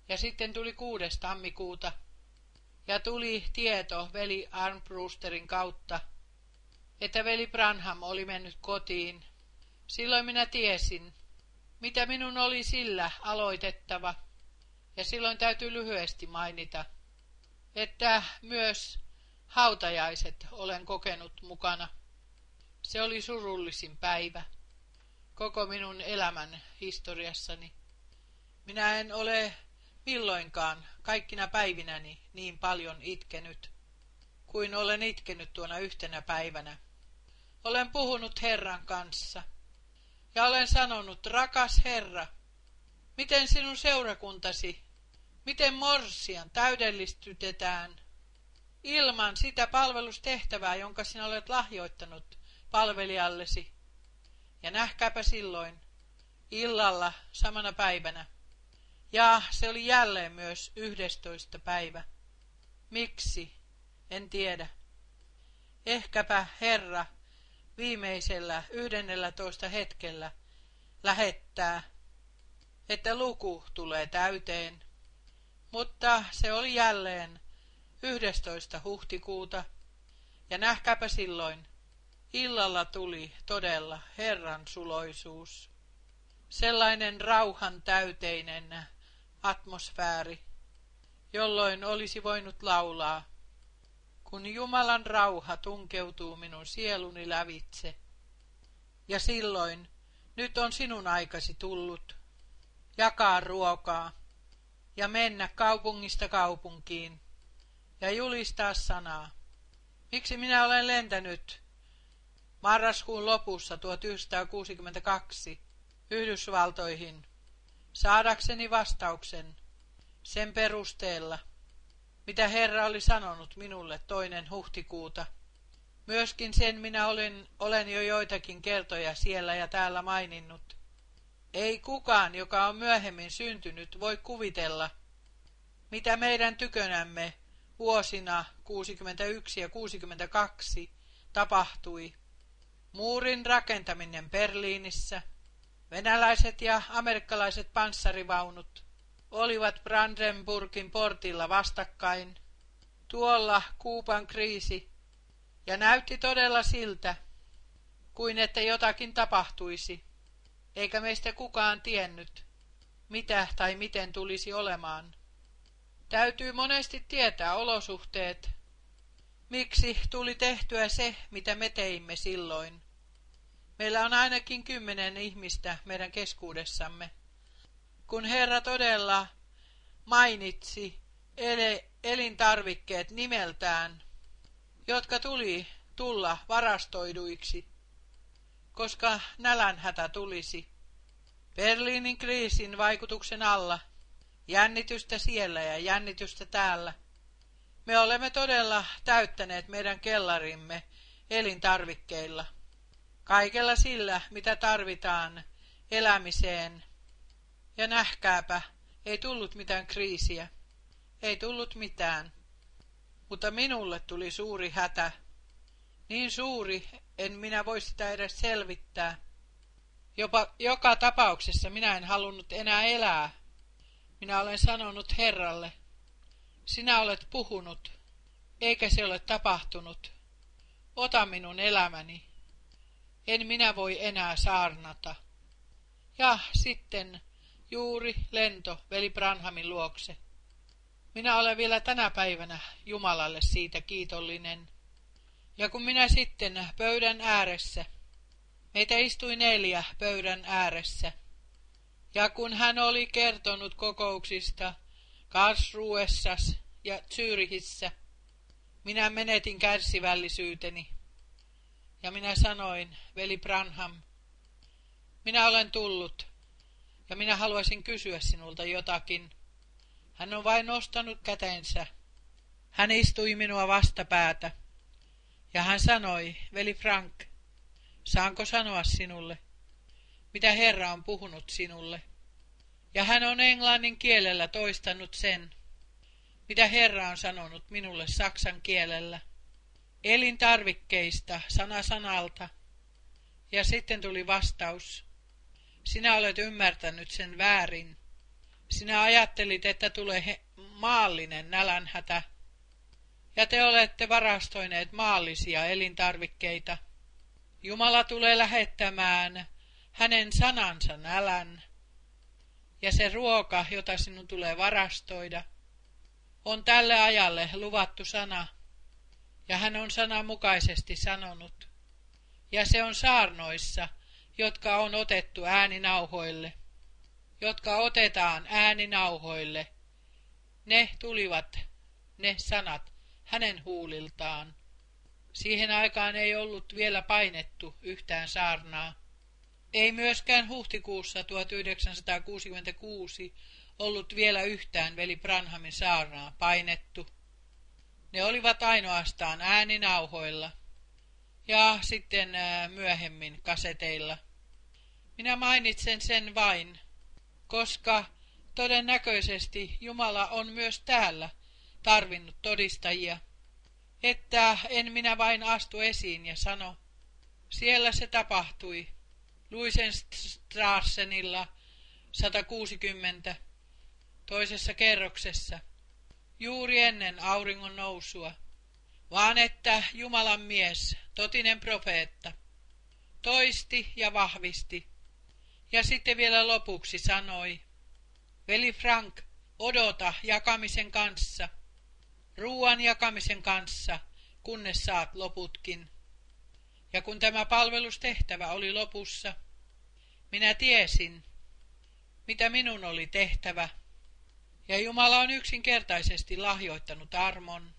Ja sitten tuli kuudes tammikuuta, ja tuli tieto veli Armbrusterin kautta, että veli Branham oli mennyt kotiin. Silloin minä tiesin, mitä minun oli sillä aloitettava, ja silloin täytyy lyhyesti mainita, että myös hautajaiset olen kokenut mukana. Se oli surullisin päivä koko minun elämän historiassani. Minä en ole milloinkaan kaikkina päivinäni niin paljon itkenyt kuin olen itkenyt tuona yhtenä päivänä. Olen puhunut Herran kanssa ja olen sanonut, rakas Herra, miten sinun seurakuntasi, miten morsian täydellistytetään ilman sitä palvelustehtävää, jonka sinä olet lahjoittanut palvelijallesi. Ja nähkääpä silloin, illalla samana päivänä, ja se oli jälleen myös yhdestoista päivä. Miksi? En tiedä. Ehkäpä Herra viimeisellä yhdennellätoista hetkellä lähettää, että luku tulee täyteen. Mutta se oli jälleen yhdestoista huhtikuuta, ja nähkääpä silloin, illalla tuli todella Herran suloisuus. Sellainen rauhan täyteinen atmosfääri, jolloin olisi voinut laulaa, kun Jumalan rauha tunkeutuu minun sieluni lävitse. Ja silloin, nyt on sinun aikasi tullut, jakaa ruokaa ja mennä kaupungista kaupunkiin ja julistaa sanaa. Miksi minä olen lentänyt marraskuun lopussa 1962 Yhdysvaltoihin saadakseni vastauksen sen perusteella, mitä Herra oli sanonut minulle toinen huhtikuuta. Myöskin sen minä olen, olen jo joitakin kertoja siellä ja täällä maininnut. Ei kukaan, joka on myöhemmin syntynyt, voi kuvitella, mitä meidän tykönämme vuosina 61 ja 62 tapahtui. Muurin rakentaminen Berliinissä – Venäläiset ja amerikkalaiset panssarivaunut olivat Brandenburgin portilla vastakkain. Tuolla Kuupan kriisi, ja näytti todella siltä, kuin että jotakin tapahtuisi, eikä meistä kukaan tiennyt, mitä tai miten tulisi olemaan. Täytyy monesti tietää olosuhteet, miksi tuli tehtyä se, mitä me teimme silloin. Meillä on ainakin kymmenen ihmistä meidän keskuudessamme. Kun Herra todella mainitsi elintarvikkeet nimeltään, jotka tuli tulla varastoiduiksi, koska nälänhätä tulisi. Berliinin kriisin vaikutuksen alla, jännitystä siellä ja jännitystä täällä. Me olemme todella täyttäneet meidän kellarimme elintarvikkeilla. Kaikella sillä, mitä tarvitaan elämiseen. Ja nähkääpä, ei tullut mitään kriisiä. Ei tullut mitään. Mutta minulle tuli suuri hätä. Niin suuri, en minä voi sitä edes selvittää. Jopa joka tapauksessa minä en halunnut enää elää. Minä olen sanonut Herralle, sinä olet puhunut, eikä se ole tapahtunut. Ota minun elämäni. En minä voi enää saarnata. Ja sitten juuri lento veli Branhamin luokse. Minä olen vielä tänä päivänä Jumalalle siitä kiitollinen. Ja kun minä sitten pöydän ääressä, meitä istui neljä pöydän ääressä, ja kun hän oli kertonut kokouksista Karlsruessas ja Zyrihissä, minä menetin kärsivällisyyteni. Ja minä sanoin, veli Branham, minä olen tullut, ja minä haluaisin kysyä sinulta jotakin. Hän on vain nostanut kätensä. Hän istui minua vastapäätä. Ja hän sanoi, veli Frank, saanko sanoa sinulle, mitä Herra on puhunut sinulle? Ja hän on englannin kielellä toistanut sen, mitä Herra on sanonut minulle saksan kielellä. Elintarvikkeista sana sanalta. Ja sitten tuli vastaus. Sinä olet ymmärtänyt sen väärin. Sinä ajattelit, että tulee maallinen nälänhätä, ja te olette varastoineet maallisia elintarvikkeita. Jumala tulee lähettämään hänen sanansa nälän, ja se ruoka, jota sinun tulee varastoida, on tälle ajalle luvattu sana, ja hän on sananmukaisesti sanonut, ja se on saarnoissa, jotka on otettu ääninauhoille, jotka otetaan ääninauhoille. Ne tulivat, ne sanat, hänen huuliltaan. Siihen aikaan ei ollut vielä painettu yhtään saarnaa. Ei myöskään huhtikuussa 1966 ollut vielä yhtään veli Branhamin saarnaa painettu. Ne olivat ainoastaan ääninauhoilla ja sitten myöhemmin kaseteilla. Minä mainitsen sen vain, koska todennäköisesti Jumala on myös täällä tarvinnut todistajia, että en minä vain astu esiin ja sano, siellä se tapahtui, Luisen Strassenilla 160, toisessa kerroksessa, juuri ennen auringon nousua, vaan että Jumalan mies, totinen profeetta, toisti ja vahvisti, ja sitten vielä lopuksi sanoi, Veli Frank, odota jakamisen kanssa, ruuan jakamisen kanssa, kunnes saat loputkin. Ja kun tämä palvelustehtävä oli lopussa, minä tiesin, mitä minun oli tehtävä, ja Jumala on yksinkertaisesti lahjoittanut armon,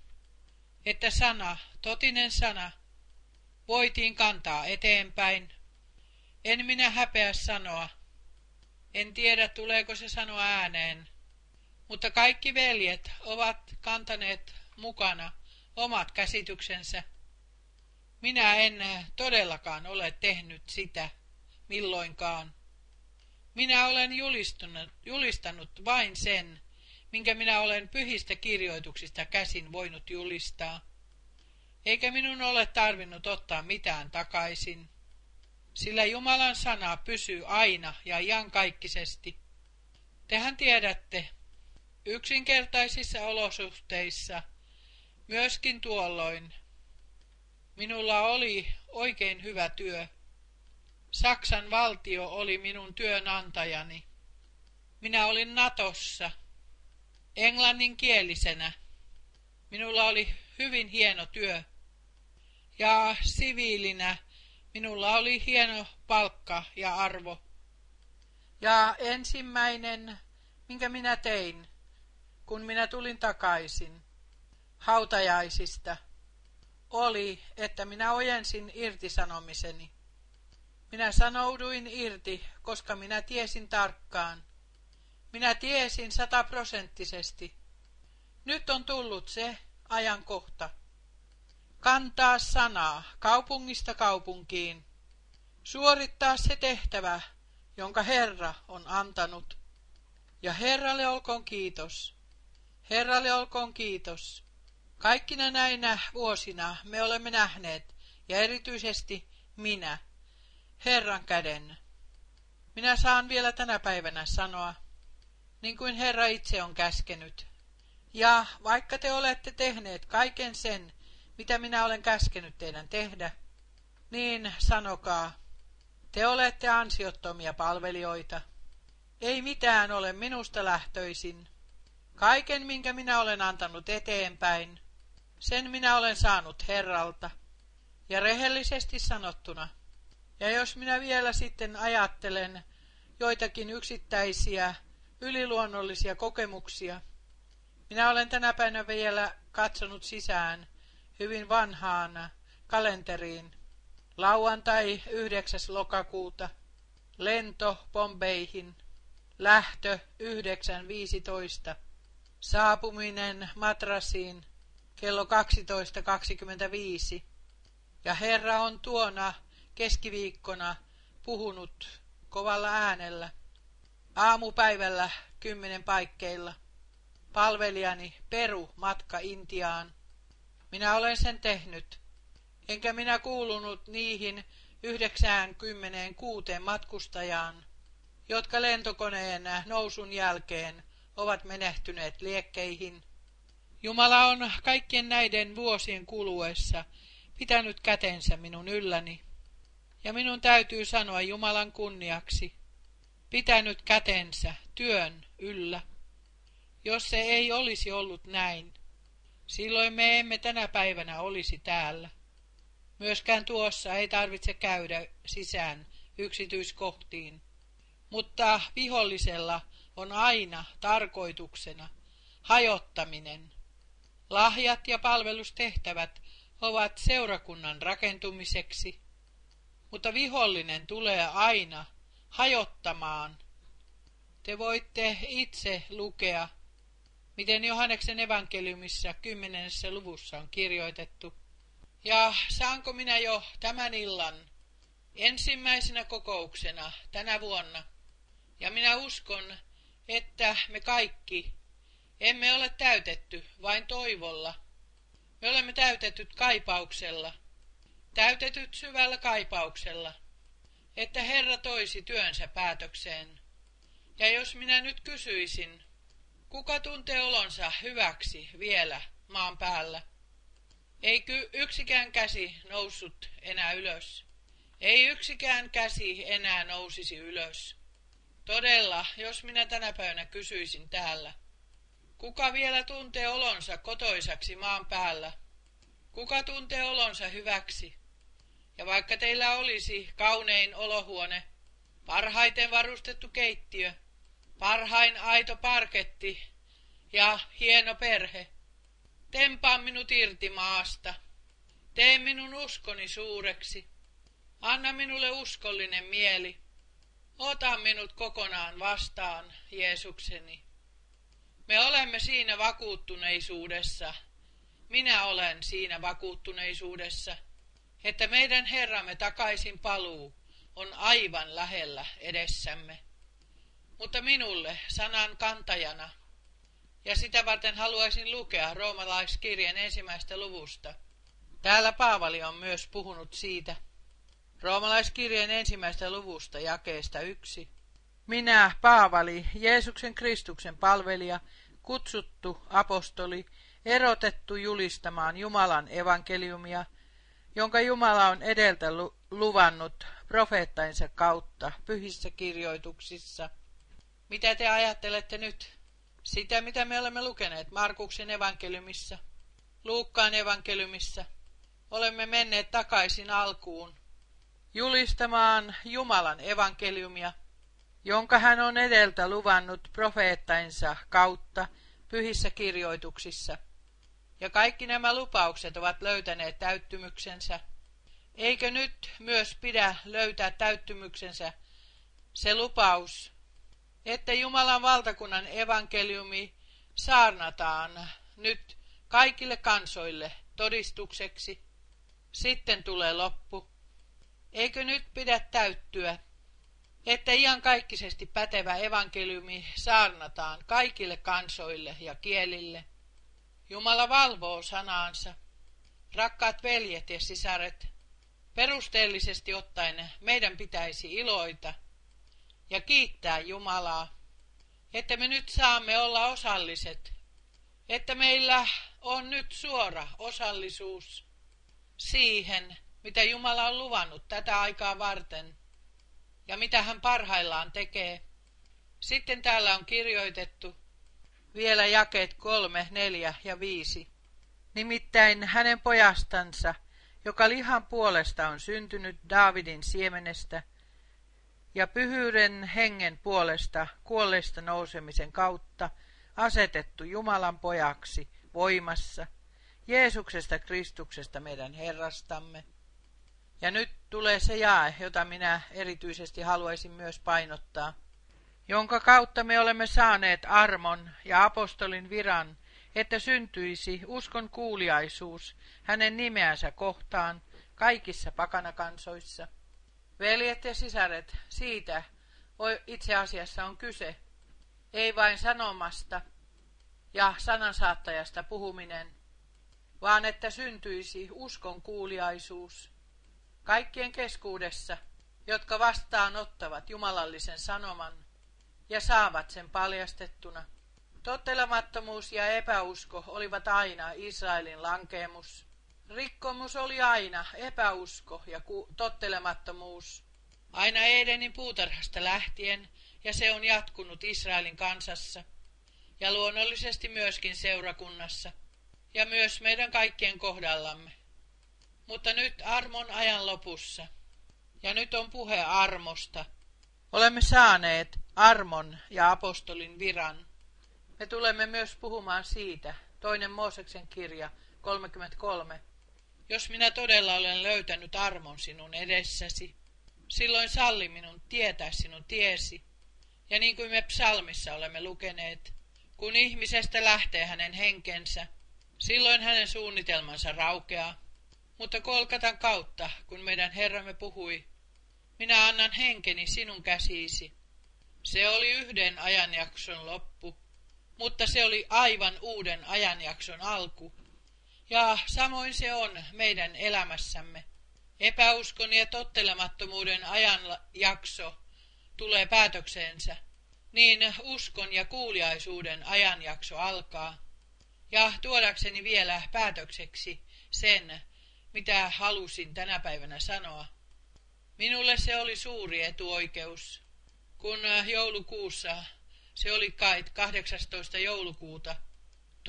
että sana, totinen sana, voitiin kantaa eteenpäin. En minä häpeä sanoa, en tiedä tuleeko se sanoa ääneen, mutta kaikki veljet ovat kantaneet mukana omat käsityksensä. Minä en todellakaan ole tehnyt sitä milloinkaan. Minä olen julistanut, julistanut vain sen, minkä minä olen pyhistä kirjoituksista käsin voinut julistaa. Eikä minun ole tarvinnut ottaa mitään takaisin, sillä Jumalan sana pysyy aina ja iankaikkisesti. Tehän tiedätte, yksinkertaisissa olosuhteissa, myöskin tuolloin, minulla oli oikein hyvä työ. Saksan valtio oli minun työnantajani. Minä olin Natossa englanninkielisenä. Minulla oli hyvin hieno työ. Ja siviilinä minulla oli hieno palkka ja arvo. Ja ensimmäinen, minkä minä tein, kun minä tulin takaisin hautajaisista, oli, että minä ojensin irtisanomiseni. Minä sanouduin irti, koska minä tiesin tarkkaan. Minä tiesin sataprosenttisesti. Nyt on tullut se ajankohta. Kantaa sanaa kaupungista kaupunkiin. Suorittaa se tehtävä, jonka Herra on antanut. Ja Herralle olkoon kiitos. Herralle olkoon kiitos. Kaikkina näinä vuosina me olemme nähneet, ja erityisesti minä, Herran käden. Minä saan vielä tänä päivänä sanoa, niin kuin Herra itse on käskenyt. Ja vaikka te olette tehneet kaiken sen, mitä minä olen käskenyt teidän tehdä, niin sanokaa, te olette ansiottomia palvelijoita. Ei mitään ole minusta lähtöisin. Kaiken, minkä minä olen antanut eteenpäin, sen minä olen saanut Herralta. Ja rehellisesti sanottuna, ja jos minä vielä sitten ajattelen joitakin yksittäisiä yliluonnollisia kokemuksia, minä olen tänä päivänä vielä katsonut sisään hyvin vanhaan kalenteriin. Lauantai 9. lokakuuta, lento Bombeihin, lähtö 9.15, saapuminen Matrasiin kello 12.25, ja Herra on tuona keskiviikkona puhunut kovalla äänellä. Aamupäivällä kymmenen paikkeilla. Palvelijani Peru matka Intiaan. Minä olen sen tehnyt, enkä minä kuulunut niihin 96 matkustajaan, jotka lentokoneen nousun jälkeen ovat menehtyneet liekkeihin. Jumala on kaikkien näiden vuosien kuluessa pitänyt kätensä minun ylläni. Ja minun täytyy sanoa Jumalan kunniaksi, pitänyt kätensä työn yllä. Jos se ei olisi ollut näin, silloin me emme tänä päivänä olisi täällä. Myöskään tuossa ei tarvitse käydä sisään yksityiskohtiin, mutta vihollisella on aina tarkoituksena hajottaminen. Lahjat ja palvelustehtävät ovat seurakunnan rakentumiseksi, mutta vihollinen tulee aina hajottamaan. Te voitte itse lukea, miten Johanneksen evankeliumissa kymmenennessä luvussa on kirjoitettu. Ja saanko minä jo tämän illan ensimmäisenä kokouksena tänä vuonna, ja minä uskon, että me kaikki emme ole täytetty vain toivolla. Me olemme täytetyt kaipauksella, täytetyt syvällä kaipauksella, että Herra toisi työnsä päätökseen. Ja jos minä nyt kysyisin, kuka tuntee olonsa hyväksi vielä maan päällä? Eikö yksikään käsi noussut enää ylös? Ei yksikään käsi enää nousisi ylös. Todella, jos minä tänä päivänä kysyisin täällä, kuka vielä tuntee olonsa kotoisaksi maan päällä? Kuka tuntee olonsa hyväksi? Ja vaikka teillä olisi kaunein olohuone, parhaiten varustettu keittiö, parhain aito parketti ja hieno perhe, tempaa minut irti maasta. Tee minun uskoni suureksi. Anna minulle uskollinen mieli. Ota minut kokonaan vastaan, Jeesukseni. Me olemme siinä vakuuttuneisuudessa. Minä olen siinä vakuuttuneisuudessa että meidän Herramme takaisin paluu on aivan lähellä edessämme. Mutta minulle sanan kantajana, ja sitä varten haluaisin lukea roomalaiskirjan ensimmäistä luvusta. Täällä Paavali on myös puhunut siitä. Roomalaiskirjan ensimmäistä luvusta jakeesta yksi. Minä, Paavali, Jeesuksen Kristuksen palvelija, kutsuttu apostoli, erotettu julistamaan Jumalan evankeliumia – jonka Jumala on edeltä luvannut profeettainsa kautta pyhissä kirjoituksissa. Mitä te ajattelette nyt? Sitä, mitä me olemme lukeneet Markuksen evankeliumissa, Luukkaan evankeliumissa. Olemme menneet takaisin alkuun, julistamaan Jumalan evankeliumia, jonka hän on edeltä luvannut profeettainsa kautta pyhissä kirjoituksissa – ja kaikki nämä lupaukset ovat löytäneet täyttymyksensä. Eikö nyt myös pidä löytää täyttymyksensä se lupaus, että Jumalan valtakunnan evankeliumi saarnataan nyt kaikille kansoille todistukseksi. Sitten tulee loppu. Eikö nyt pidä täyttyä, että iankaikkisesti pätevä evankeliumi saarnataan kaikille kansoille ja kielille? Jumala valvoo sanaansa. Rakkaat veljet ja sisaret, perusteellisesti ottaen meidän pitäisi iloita ja kiittää Jumalaa, että me nyt saamme olla osalliset, että meillä on nyt suora osallisuus siihen, mitä Jumala on luvannut tätä aikaa varten ja mitä hän parhaillaan tekee. Sitten täällä on kirjoitettu vielä jakeet kolme, neljä ja viisi. Nimittäin hänen pojastansa, joka lihan puolesta on syntynyt Daavidin siemenestä, ja pyhyyden hengen puolesta kuolleista nousemisen kautta asetettu Jumalan pojaksi voimassa, Jeesuksesta Kristuksesta meidän Herrastamme. Ja nyt tulee se jae, jota minä erityisesti haluaisin myös painottaa, jonka kautta me olemme saaneet armon ja apostolin viran, että syntyisi uskon kuuliaisuus hänen nimeänsä kohtaan kaikissa pakanakansoissa. Veljet ja sisaret, siitä itse asiassa on kyse, ei vain sanomasta ja sanansaattajasta puhuminen, vaan että syntyisi uskon kuuliaisuus kaikkien keskuudessa, jotka vastaanottavat jumalallisen sanoman ja saavat sen paljastettuna. Tottelemattomuus ja epäusko olivat aina Israelin lankeemus. Rikkomus oli aina epäusko ja tottelemattomuus. Aina Edenin puutarhasta lähtien, ja se on jatkunut Israelin kansassa, ja luonnollisesti myöskin seurakunnassa, ja myös meidän kaikkien kohdallamme. Mutta nyt armon ajan lopussa, ja nyt on puhe armosta. Olemme saaneet armon ja apostolin viran. Me tulemme myös puhumaan siitä, toinen Mooseksen kirja 33. Jos minä todella olen löytänyt armon sinun edessäsi, silloin salli minun tietää sinun tiesi. Ja niin kuin me psalmissa olemme lukeneet, kun ihmisestä lähtee hänen henkensä, silloin hänen suunnitelmansa raukeaa. Mutta kolkatan kautta, kun meidän Herramme puhui, minä annan henkeni sinun käsiisi. Se oli yhden ajanjakson loppu, mutta se oli aivan uuden ajanjakson alku. Ja samoin se on meidän elämässämme. Epäuskon ja tottelemattomuuden ajanjakso tulee päätökseensä, niin uskon ja kuuliaisuuden ajanjakso alkaa. Ja tuodakseni vielä päätökseksi sen, mitä halusin tänä päivänä sanoa. Minulle se oli suuri etuoikeus, kun joulukuussa, se oli kai 18. joulukuuta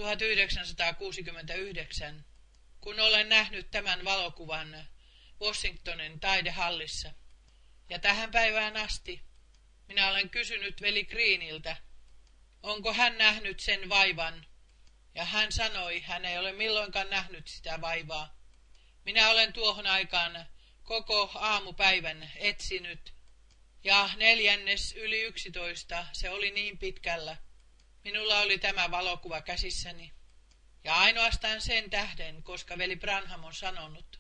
1969, kun olen nähnyt tämän valokuvan Washingtonin taidehallissa. Ja tähän päivään asti minä olen kysynyt veli Greeniltä, onko hän nähnyt sen vaivan, ja hän sanoi, hän ei ole milloinkaan nähnyt sitä vaivaa. Minä olen tuohon aikaan koko aamupäivän etsinyt, ja neljännes yli yksitoista se oli niin pitkällä. Minulla oli tämä valokuva käsissäni. Ja ainoastaan sen tähden, koska veli Branham on sanonut,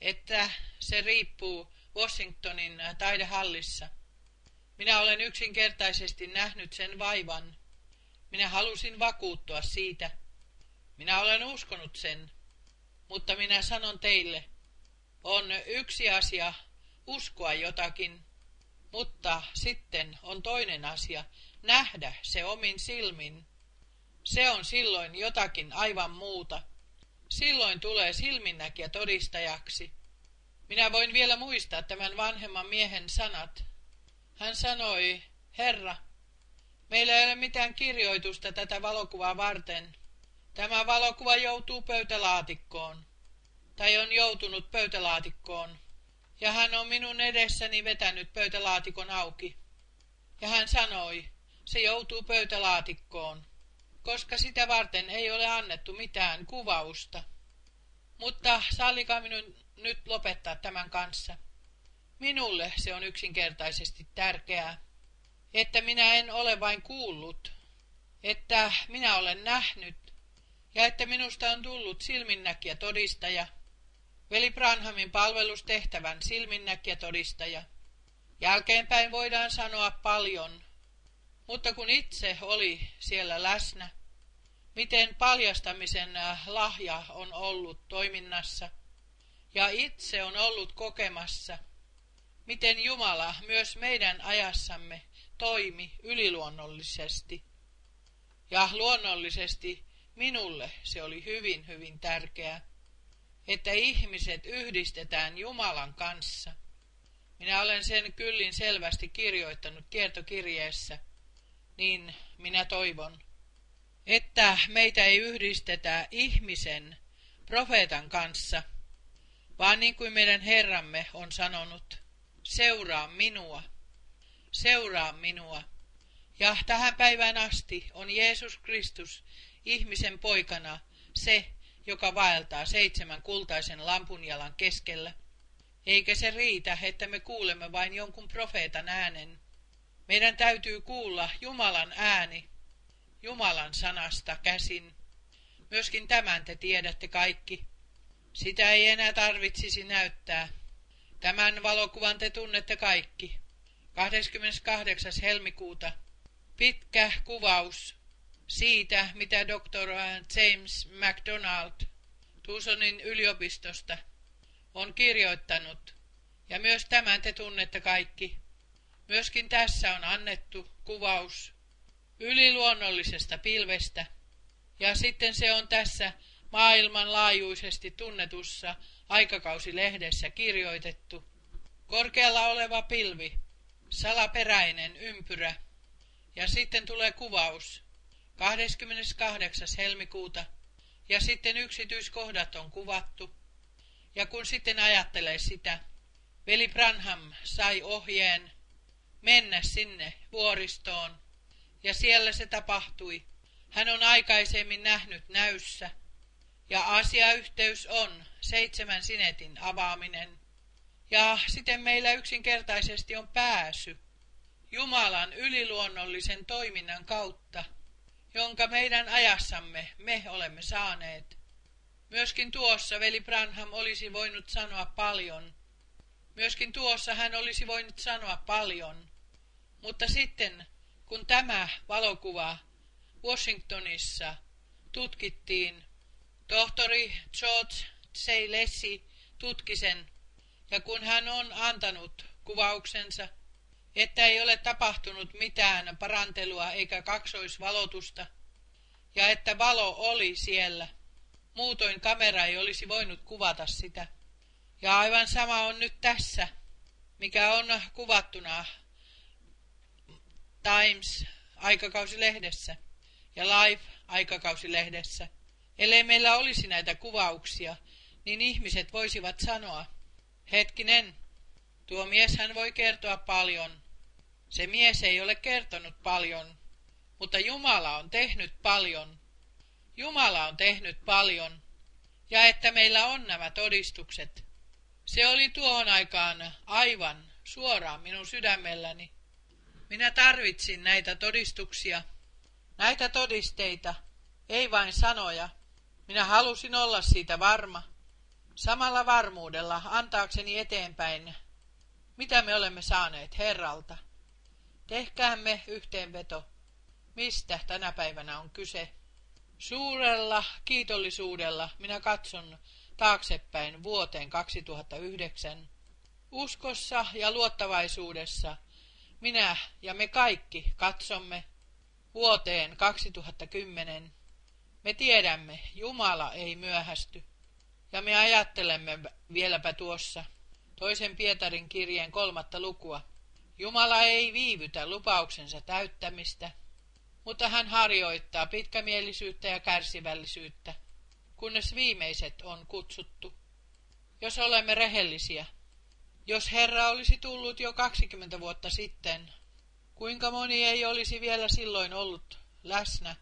että se riippuu Washingtonin taidehallissa. Minä olen yksinkertaisesti nähnyt sen vaivan. Minä halusin vakuuttua siitä. Minä olen uskonut sen. Mutta minä sanon teille, on yksi asia uskoa jotakin, mutta sitten on toinen asia nähdä se omin silmin. Se on silloin jotakin aivan muuta. Silloin tulee silminnäkijä todistajaksi. Minä voin vielä muistaa tämän vanhemman miehen sanat. Hän sanoi, Herra, meillä ei ole mitään kirjoitusta tätä valokuvaa varten. Tämä valokuva joutuu pöytälaatikkoon, tai on joutunut pöytälaatikkoon, ja hän on minun edessäni vetänyt pöytälaatikon auki. Ja hän sanoi, se joutuu pöytälaatikkoon koska sitä varten ei ole annettu mitään kuvausta. Mutta sallikaa minun nyt lopettaa tämän kanssa. Minulle se on yksinkertaisesti tärkeää, että minä en ole vain kuullut, että minä olen nähnyt ja että minusta on tullut silminnäkijä todistaja, veli Branhamin palvelustehtävän silminnäkijä todistaja. Jälkeenpäin voidaan sanoa paljon, mutta kun itse oli siellä läsnä, miten paljastamisen äh, lahja on ollut toiminnassa, ja itse on ollut kokemassa, miten Jumala myös meidän ajassamme toimi yliluonnollisesti. Ja luonnollisesti minulle se oli hyvin, hyvin tärkeää, että ihmiset yhdistetään Jumalan kanssa. Minä olen sen kyllin selvästi kirjoittanut kiertokirjeessä, niin minä toivon, että meitä ei yhdistetä ihmisen, profeetan kanssa, vaan niin kuin meidän Herramme on sanonut, seuraa minua, seuraa minua. Ja tähän päivään asti on Jeesus Kristus ihmisen poikana se, joka vaeltaa seitsemän kultaisen lampunjalan keskellä. Eikä se riitä, että me kuulemme vain jonkun profeetan äänen. Meidän täytyy kuulla Jumalan ääni, Jumalan sanasta käsin. Myöskin tämän te tiedätte kaikki. Sitä ei enää tarvitsisi näyttää. Tämän valokuvan te tunnette kaikki. 28. helmikuuta. Pitkä kuvaus siitä, mitä Dr. James MacDonald Tucsonin yliopistosta on kirjoittanut. Ja myös tämän te tunnette kaikki. Myöskin tässä on annettu kuvaus yliluonnollisesta pilvestä. Ja sitten se on tässä maailmanlaajuisesti tunnetussa aikakausilehdessä kirjoitettu. Korkealla oleva pilvi, salaperäinen ympyrä. Ja sitten tulee kuvaus 28. helmikuuta. Ja sitten yksityiskohdat on kuvattu. Ja kun sitten ajattelee sitä, veli Branham sai ohjeen mennä sinne vuoristoon ja siellä se tapahtui. Hän on aikaisemmin nähnyt näyssä, ja asiayhteys on seitsemän sinetin avaaminen. Ja siten meillä yksinkertaisesti on pääsy Jumalan yliluonnollisen toiminnan kautta, jonka meidän ajassamme me olemme saaneet. Myöskin tuossa veli Branham olisi voinut sanoa paljon. Myöskin tuossa hän olisi voinut sanoa paljon. Mutta sitten kun tämä valokuva Washingtonissa tutkittiin, tohtori George C. Lessi tutki sen, ja kun hän on antanut kuvauksensa, että ei ole tapahtunut mitään parantelua eikä kaksoisvalotusta, ja että valo oli siellä, muutoin kamera ei olisi voinut kuvata sitä. Ja aivan sama on nyt tässä, mikä on kuvattuna Times aikakausilehdessä ja Life aikakausilehdessä. Ellei meillä olisi näitä kuvauksia, niin ihmiset voisivat sanoa, hetkinen, tuo mies hän voi kertoa paljon. Se mies ei ole kertonut paljon, mutta Jumala on tehnyt paljon. Jumala on tehnyt paljon, ja että meillä on nämä todistukset. Se oli tuohon aikaan aivan suoraan minun sydämelläni. Minä tarvitsin näitä todistuksia, näitä todisteita, ei vain sanoja. Minä halusin olla siitä varma, samalla varmuudella antaakseni eteenpäin, mitä me olemme saaneet Herralta. Tehkäämme yhteenveto, mistä tänä päivänä on kyse. Suurella kiitollisuudella minä katson taaksepäin vuoteen 2009, uskossa ja luottavaisuudessa, minä ja me kaikki katsomme vuoteen 2010. Me tiedämme, Jumala ei myöhästy. Ja me ajattelemme vieläpä tuossa toisen Pietarin kirjeen kolmatta lukua. Jumala ei viivytä lupauksensa täyttämistä, mutta hän harjoittaa pitkämielisyyttä ja kärsivällisyyttä, kunnes viimeiset on kutsuttu. Jos olemme rehellisiä, jos Herra olisi tullut jo 20 vuotta sitten, kuinka moni ei olisi vielä silloin ollut läsnä?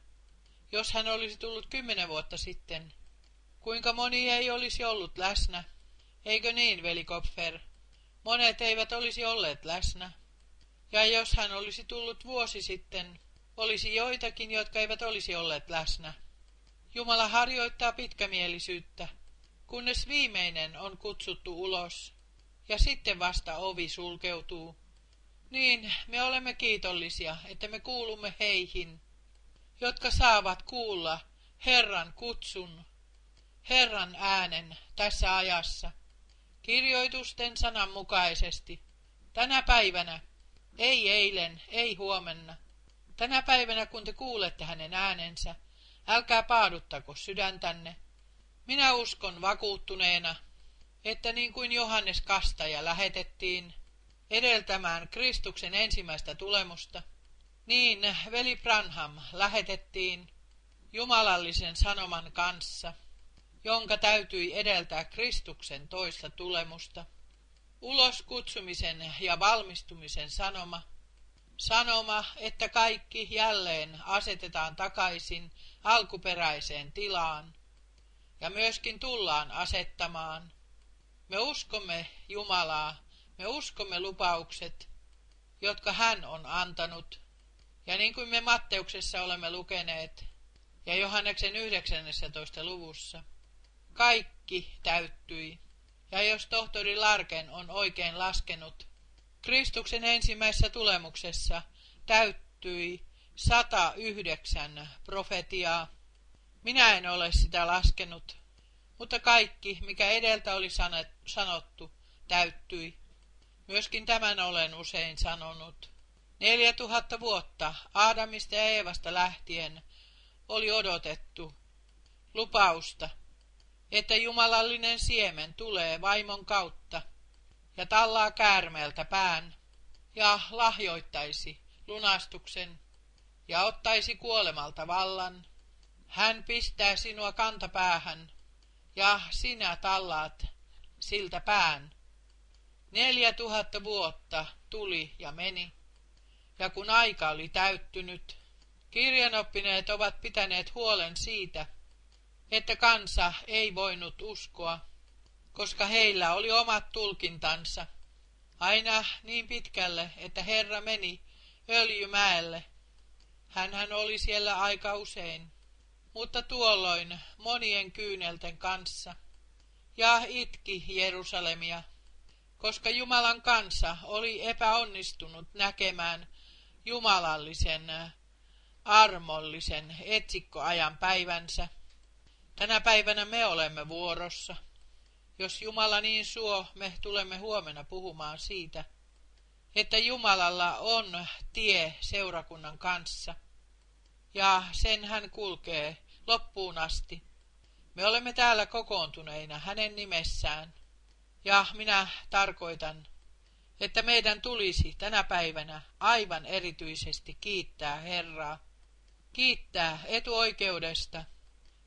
Jos hän olisi tullut kymmenen vuotta sitten, kuinka moni ei olisi ollut läsnä? Eikö niin, veli Kopfer? Monet eivät olisi olleet läsnä. Ja jos hän olisi tullut vuosi sitten, olisi joitakin, jotka eivät olisi olleet läsnä. Jumala harjoittaa pitkämielisyyttä, kunnes viimeinen on kutsuttu ulos, ja sitten vasta ovi sulkeutuu. Niin, me olemme kiitollisia, että me kuulumme heihin, jotka saavat kuulla Herran kutsun, Herran äänen tässä ajassa, kirjoitusten sanan mukaisesti, tänä päivänä, ei eilen, ei huomenna. Tänä päivänä, kun te kuulette hänen äänensä, älkää paaduttako sydäntänne. Minä uskon vakuuttuneena, että niin kuin Johannes Kastaja lähetettiin edeltämään Kristuksen ensimmäistä tulemusta, niin veli Branham lähetettiin jumalallisen sanoman kanssa, jonka täytyi edeltää Kristuksen toista tulemusta. Ulos kutsumisen ja valmistumisen sanoma, sanoma, että kaikki jälleen asetetaan takaisin alkuperäiseen tilaan, ja myöskin tullaan asettamaan. Me uskomme Jumalaa, me uskomme lupaukset, jotka hän on antanut, ja niin kuin me Matteuksessa olemme lukeneet, ja Johanneksen 19. luvussa, kaikki täyttyi. Ja jos tohtori Larken on oikein laskenut, Kristuksen ensimmäisessä tulemuksessa täyttyi 109 profetiaa. Minä en ole sitä laskenut, mutta kaikki, mikä edeltä oli sanottu, täyttyi. Myöskin tämän olen usein sanonut. Neljä tuhatta vuotta Aadamista ja Eevasta lähtien oli odotettu lupausta, että jumalallinen siemen tulee vaimon kautta ja tallaa käärmeeltä pään ja lahjoittaisi lunastuksen ja ottaisi kuolemalta vallan. Hän pistää sinua kantapäähän ja sinä tallaat siltä pään. Neljä tuhatta vuotta tuli ja meni, ja kun aika oli täyttynyt, kirjanoppineet ovat pitäneet huolen siitä, että kansa ei voinut uskoa, koska heillä oli omat tulkintansa, aina niin pitkälle, että Herra meni öljymäelle. Hänhän oli siellä aika usein, mutta tuolloin monien kyynelten kanssa, ja itki Jerusalemia, koska Jumalan kansa oli epäonnistunut näkemään jumalallisen, armollisen etsikkoajan päivänsä. Tänä päivänä me olemme vuorossa. Jos Jumala niin suo, me tulemme huomenna puhumaan siitä, että Jumalalla on tie seurakunnan kanssa, ja sen hän kulkee loppuun asti. Me olemme täällä kokoontuneina hänen nimessään, ja minä tarkoitan, että meidän tulisi tänä päivänä aivan erityisesti kiittää Herraa, kiittää etuoikeudesta,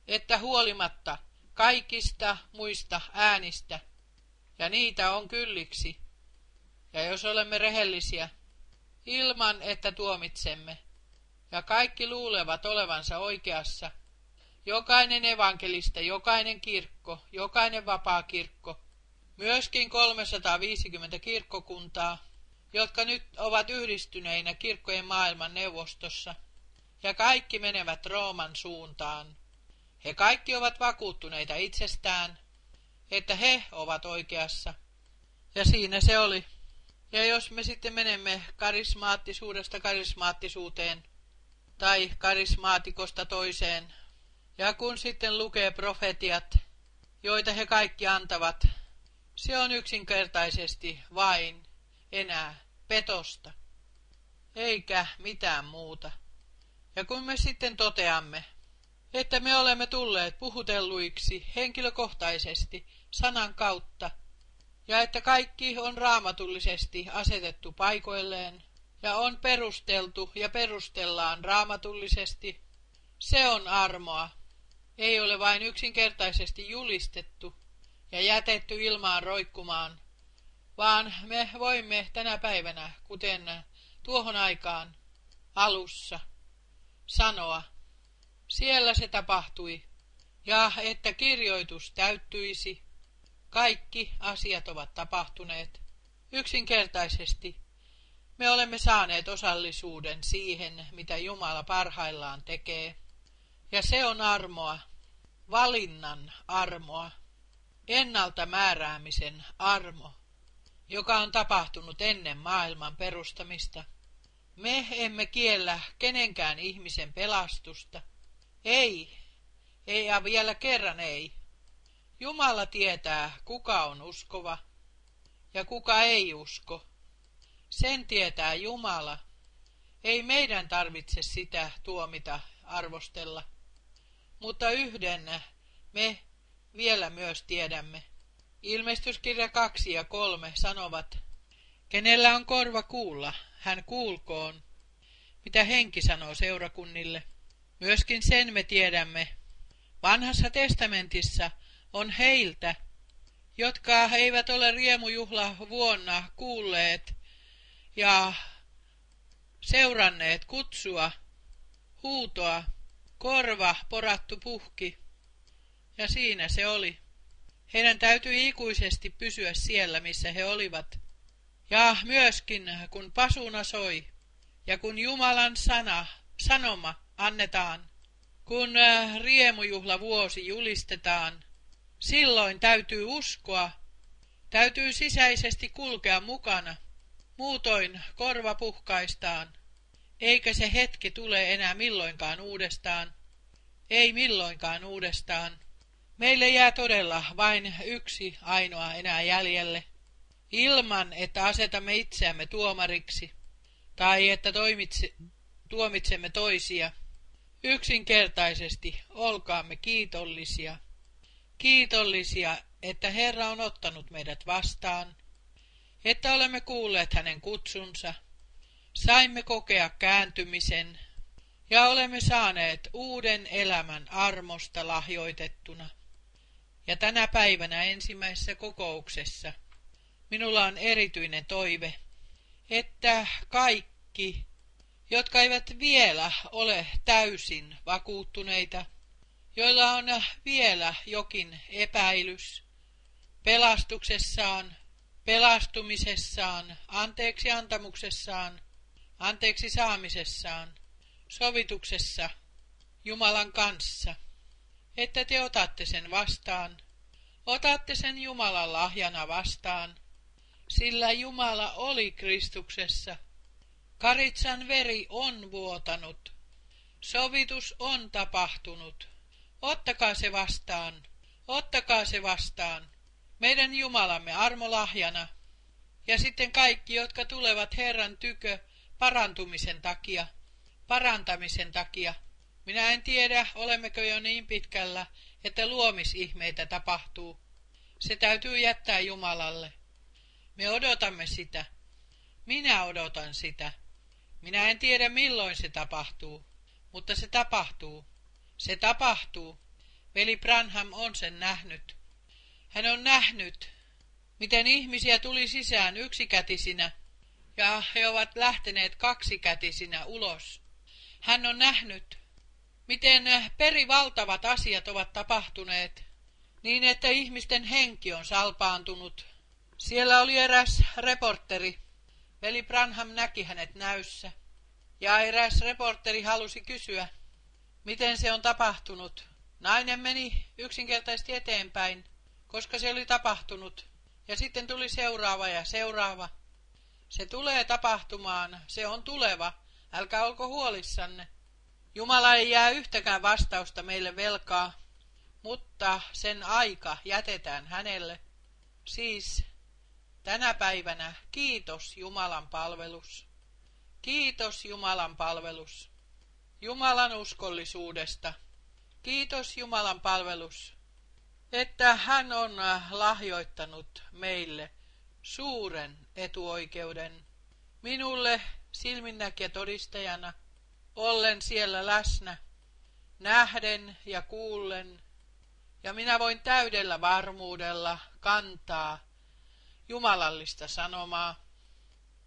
että huolimatta kaikista muista äänistä, ja niitä on kylliksi, ja jos olemme rehellisiä, ilman että tuomitsemme, ja kaikki luulevat olevansa oikeassa, jokainen evankelista, jokainen kirkko, jokainen vapaa kirkko, myöskin 350 kirkkokuntaa, jotka nyt ovat yhdistyneinä kirkkojen maailman neuvostossa, ja kaikki menevät Rooman suuntaan. He kaikki ovat vakuuttuneita itsestään, että he ovat oikeassa. Ja siinä se oli. Ja jos me sitten menemme karismaattisuudesta karismaattisuuteen, tai karismaatikosta toiseen, ja kun sitten lukee profetiat, joita he kaikki antavat, se on yksinkertaisesti vain enää petosta, eikä mitään muuta. Ja kun me sitten toteamme, että me olemme tulleet puhutelluiksi henkilökohtaisesti sanan kautta, ja että kaikki on raamatullisesti asetettu paikoilleen, ja on perusteltu ja perustellaan raamatullisesti, se on armoa. Ei ole vain yksinkertaisesti julistettu ja jätetty ilmaan roikkumaan, vaan me voimme tänä päivänä, kuten tuohon aikaan alussa, sanoa, siellä se tapahtui, ja että kirjoitus täyttyisi, Kaikki asiat ovat tapahtuneet. Yksinkertaisesti me olemme saaneet osallisuuden siihen, mitä Jumala parhaillaan tekee. Ja se on armoa, valinnan armoa, ennalta määräämisen armo, joka on tapahtunut ennen maailman perustamista. Me emme kiellä kenenkään ihmisen pelastusta. Ei, ei ja vielä kerran ei. Jumala tietää, kuka on uskova ja kuka ei usko. Sen tietää Jumala. Ei meidän tarvitse sitä tuomita, arvostella. Mutta yhden me vielä myös tiedämme. Ilmestyskirja 2 ja 3 sanovat, kenellä on korva kuulla, hän kuulkoon, mitä henki sanoo seurakunnille. Myöskin sen me tiedämme. Vanhassa testamentissa on heiltä, jotka eivät ole riemujuhla vuonna kuulleet ja seuranneet kutsua, huutoa, korva porattu puhki. Ja siinä se oli. Heidän täytyi ikuisesti pysyä siellä, missä he olivat. Ja myöskin, kun pasuna soi, ja kun Jumalan sana, sanoma annetaan, kun äh, riemujuhla vuosi julistetaan, silloin täytyy uskoa, täytyy sisäisesti kulkea mukana, muutoin korva puhkaistaan, eikä se hetki tule enää milloinkaan uudestaan, ei milloinkaan uudestaan. Meille jää todella vain yksi ainoa enää jäljelle, ilman että asetamme itseämme tuomariksi, tai että toimitse, tuomitsemme toisia. Yksinkertaisesti olkaamme kiitollisia. Kiitollisia, että Herra on ottanut meidät vastaan, että olemme kuulleet hänen kutsunsa, saimme kokea kääntymisen ja olemme saaneet uuden elämän armosta lahjoitettuna. Ja tänä päivänä ensimmäisessä kokouksessa minulla on erityinen toive, että kaikki, jotka eivät vielä ole täysin vakuuttuneita, joilla on vielä jokin epäilys pelastuksessaan, pelastumisessaan, anteeksi antamuksessaan, anteeksi saamisessaan, sovituksessa Jumalan kanssa, että te otatte sen vastaan, otatte sen Jumalan lahjana vastaan, sillä Jumala oli Kristuksessa. Karitsan veri on vuotanut, sovitus on tapahtunut. Ottakaa se vastaan, ottakaa se vastaan, meidän Jumalamme armolahjana. Ja sitten kaikki, jotka tulevat Herran tykö parantumisen takia, parantamisen takia. Minä en tiedä, olemmeko jo niin pitkällä, että luomisihmeitä tapahtuu. Se täytyy jättää Jumalalle. Me odotamme sitä. Minä odotan sitä. Minä en tiedä milloin se tapahtuu, mutta se tapahtuu. Se tapahtuu. Veli Branham on sen nähnyt. Hän on nähnyt, miten ihmisiä tuli sisään yksikätisinä, ja he ovat lähteneet kaksikätisinä ulos. Hän on nähnyt, miten perivaltavat asiat ovat tapahtuneet, niin että ihmisten henki on salpaantunut. Siellä oli eräs reporteri. Veli Branham näki hänet näyssä. Ja eräs reporteri halusi kysyä, miten se on tapahtunut. Nainen meni yksinkertaisesti eteenpäin, koska se oli tapahtunut. Ja sitten tuli seuraava ja seuraava. Se tulee tapahtumaan, se on tuleva, älkää olko huolissanne. Jumala ei jää yhtäkään vastausta meille velkaa, mutta sen aika jätetään hänelle. Siis tänä päivänä kiitos Jumalan palvelus. Kiitos Jumalan palvelus. Jumalan uskollisuudesta. Kiitos Jumalan palvelus, että hän on lahjoittanut meille suuren etuoikeuden. Minulle silminnäkijä todistajana, ollen siellä läsnä, nähden ja kuullen, ja minä voin täydellä varmuudella kantaa jumalallista sanomaa,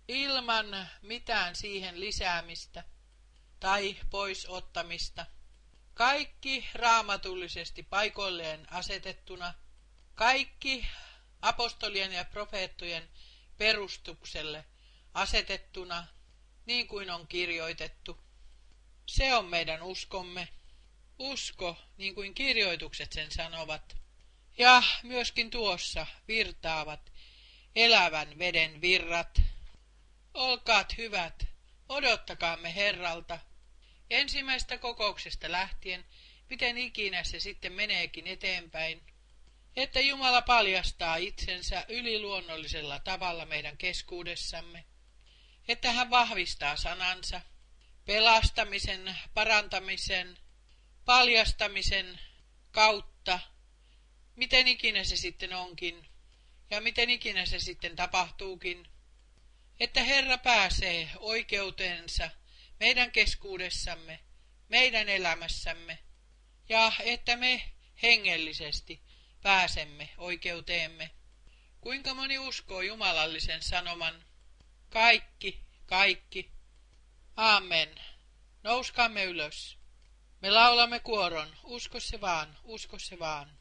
ilman mitään siihen lisäämistä tai poisottamista. Kaikki raamatullisesti paikoilleen asetettuna, kaikki apostolien ja profeettojen perustukselle asetettuna, niin kuin on kirjoitettu. Se on meidän uskomme. Usko, niin kuin kirjoitukset sen sanovat. Ja myöskin tuossa virtaavat elävän veden virrat. Olkaat hyvät, odottakaamme Herralta. Ensimmäistä kokouksesta lähtien, miten ikinä se sitten meneekin eteenpäin, että Jumala paljastaa itsensä yliluonnollisella tavalla meidän keskuudessamme, että hän vahvistaa sanansa, pelastamisen, parantamisen, paljastamisen kautta, miten ikinä se sitten onkin, ja miten ikinä se sitten tapahtuukin, että Herra pääsee oikeutensa meidän keskuudessamme, meidän elämässämme, ja että me hengellisesti pääsemme oikeuteemme. Kuinka moni uskoo jumalallisen sanoman? Kaikki, kaikki. Amen. Nouskaamme ylös. Me laulamme kuoron, usko se vaan, usko se vaan.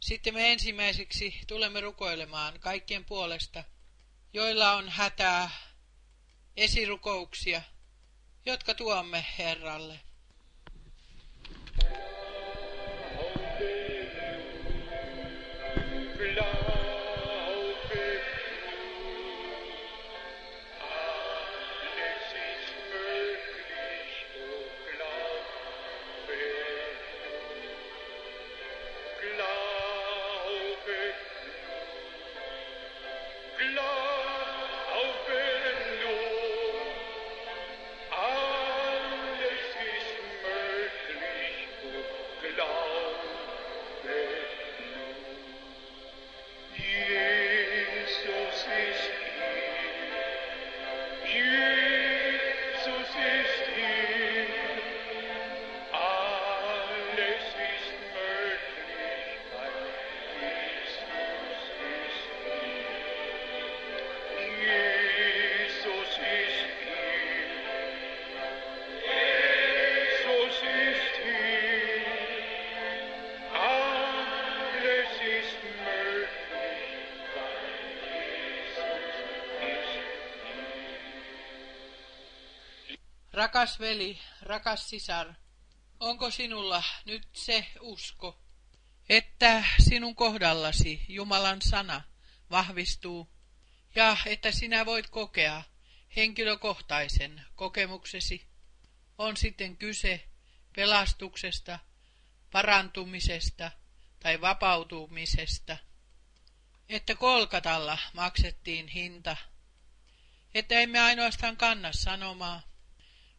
Sitten me ensimmäiseksi tulemme rukoilemaan kaikkien puolesta, joilla on hätää, esirukouksia, jotka tuomme Herralle. Rakas veli, rakas sisar, onko sinulla nyt se usko, että sinun kohdallasi Jumalan sana vahvistuu ja että sinä voit kokea henkilökohtaisen kokemuksesi, on sitten kyse pelastuksesta, parantumisesta tai vapautumisesta, että kolkatalla maksettiin hinta, että emme ainoastaan kanna sanomaa,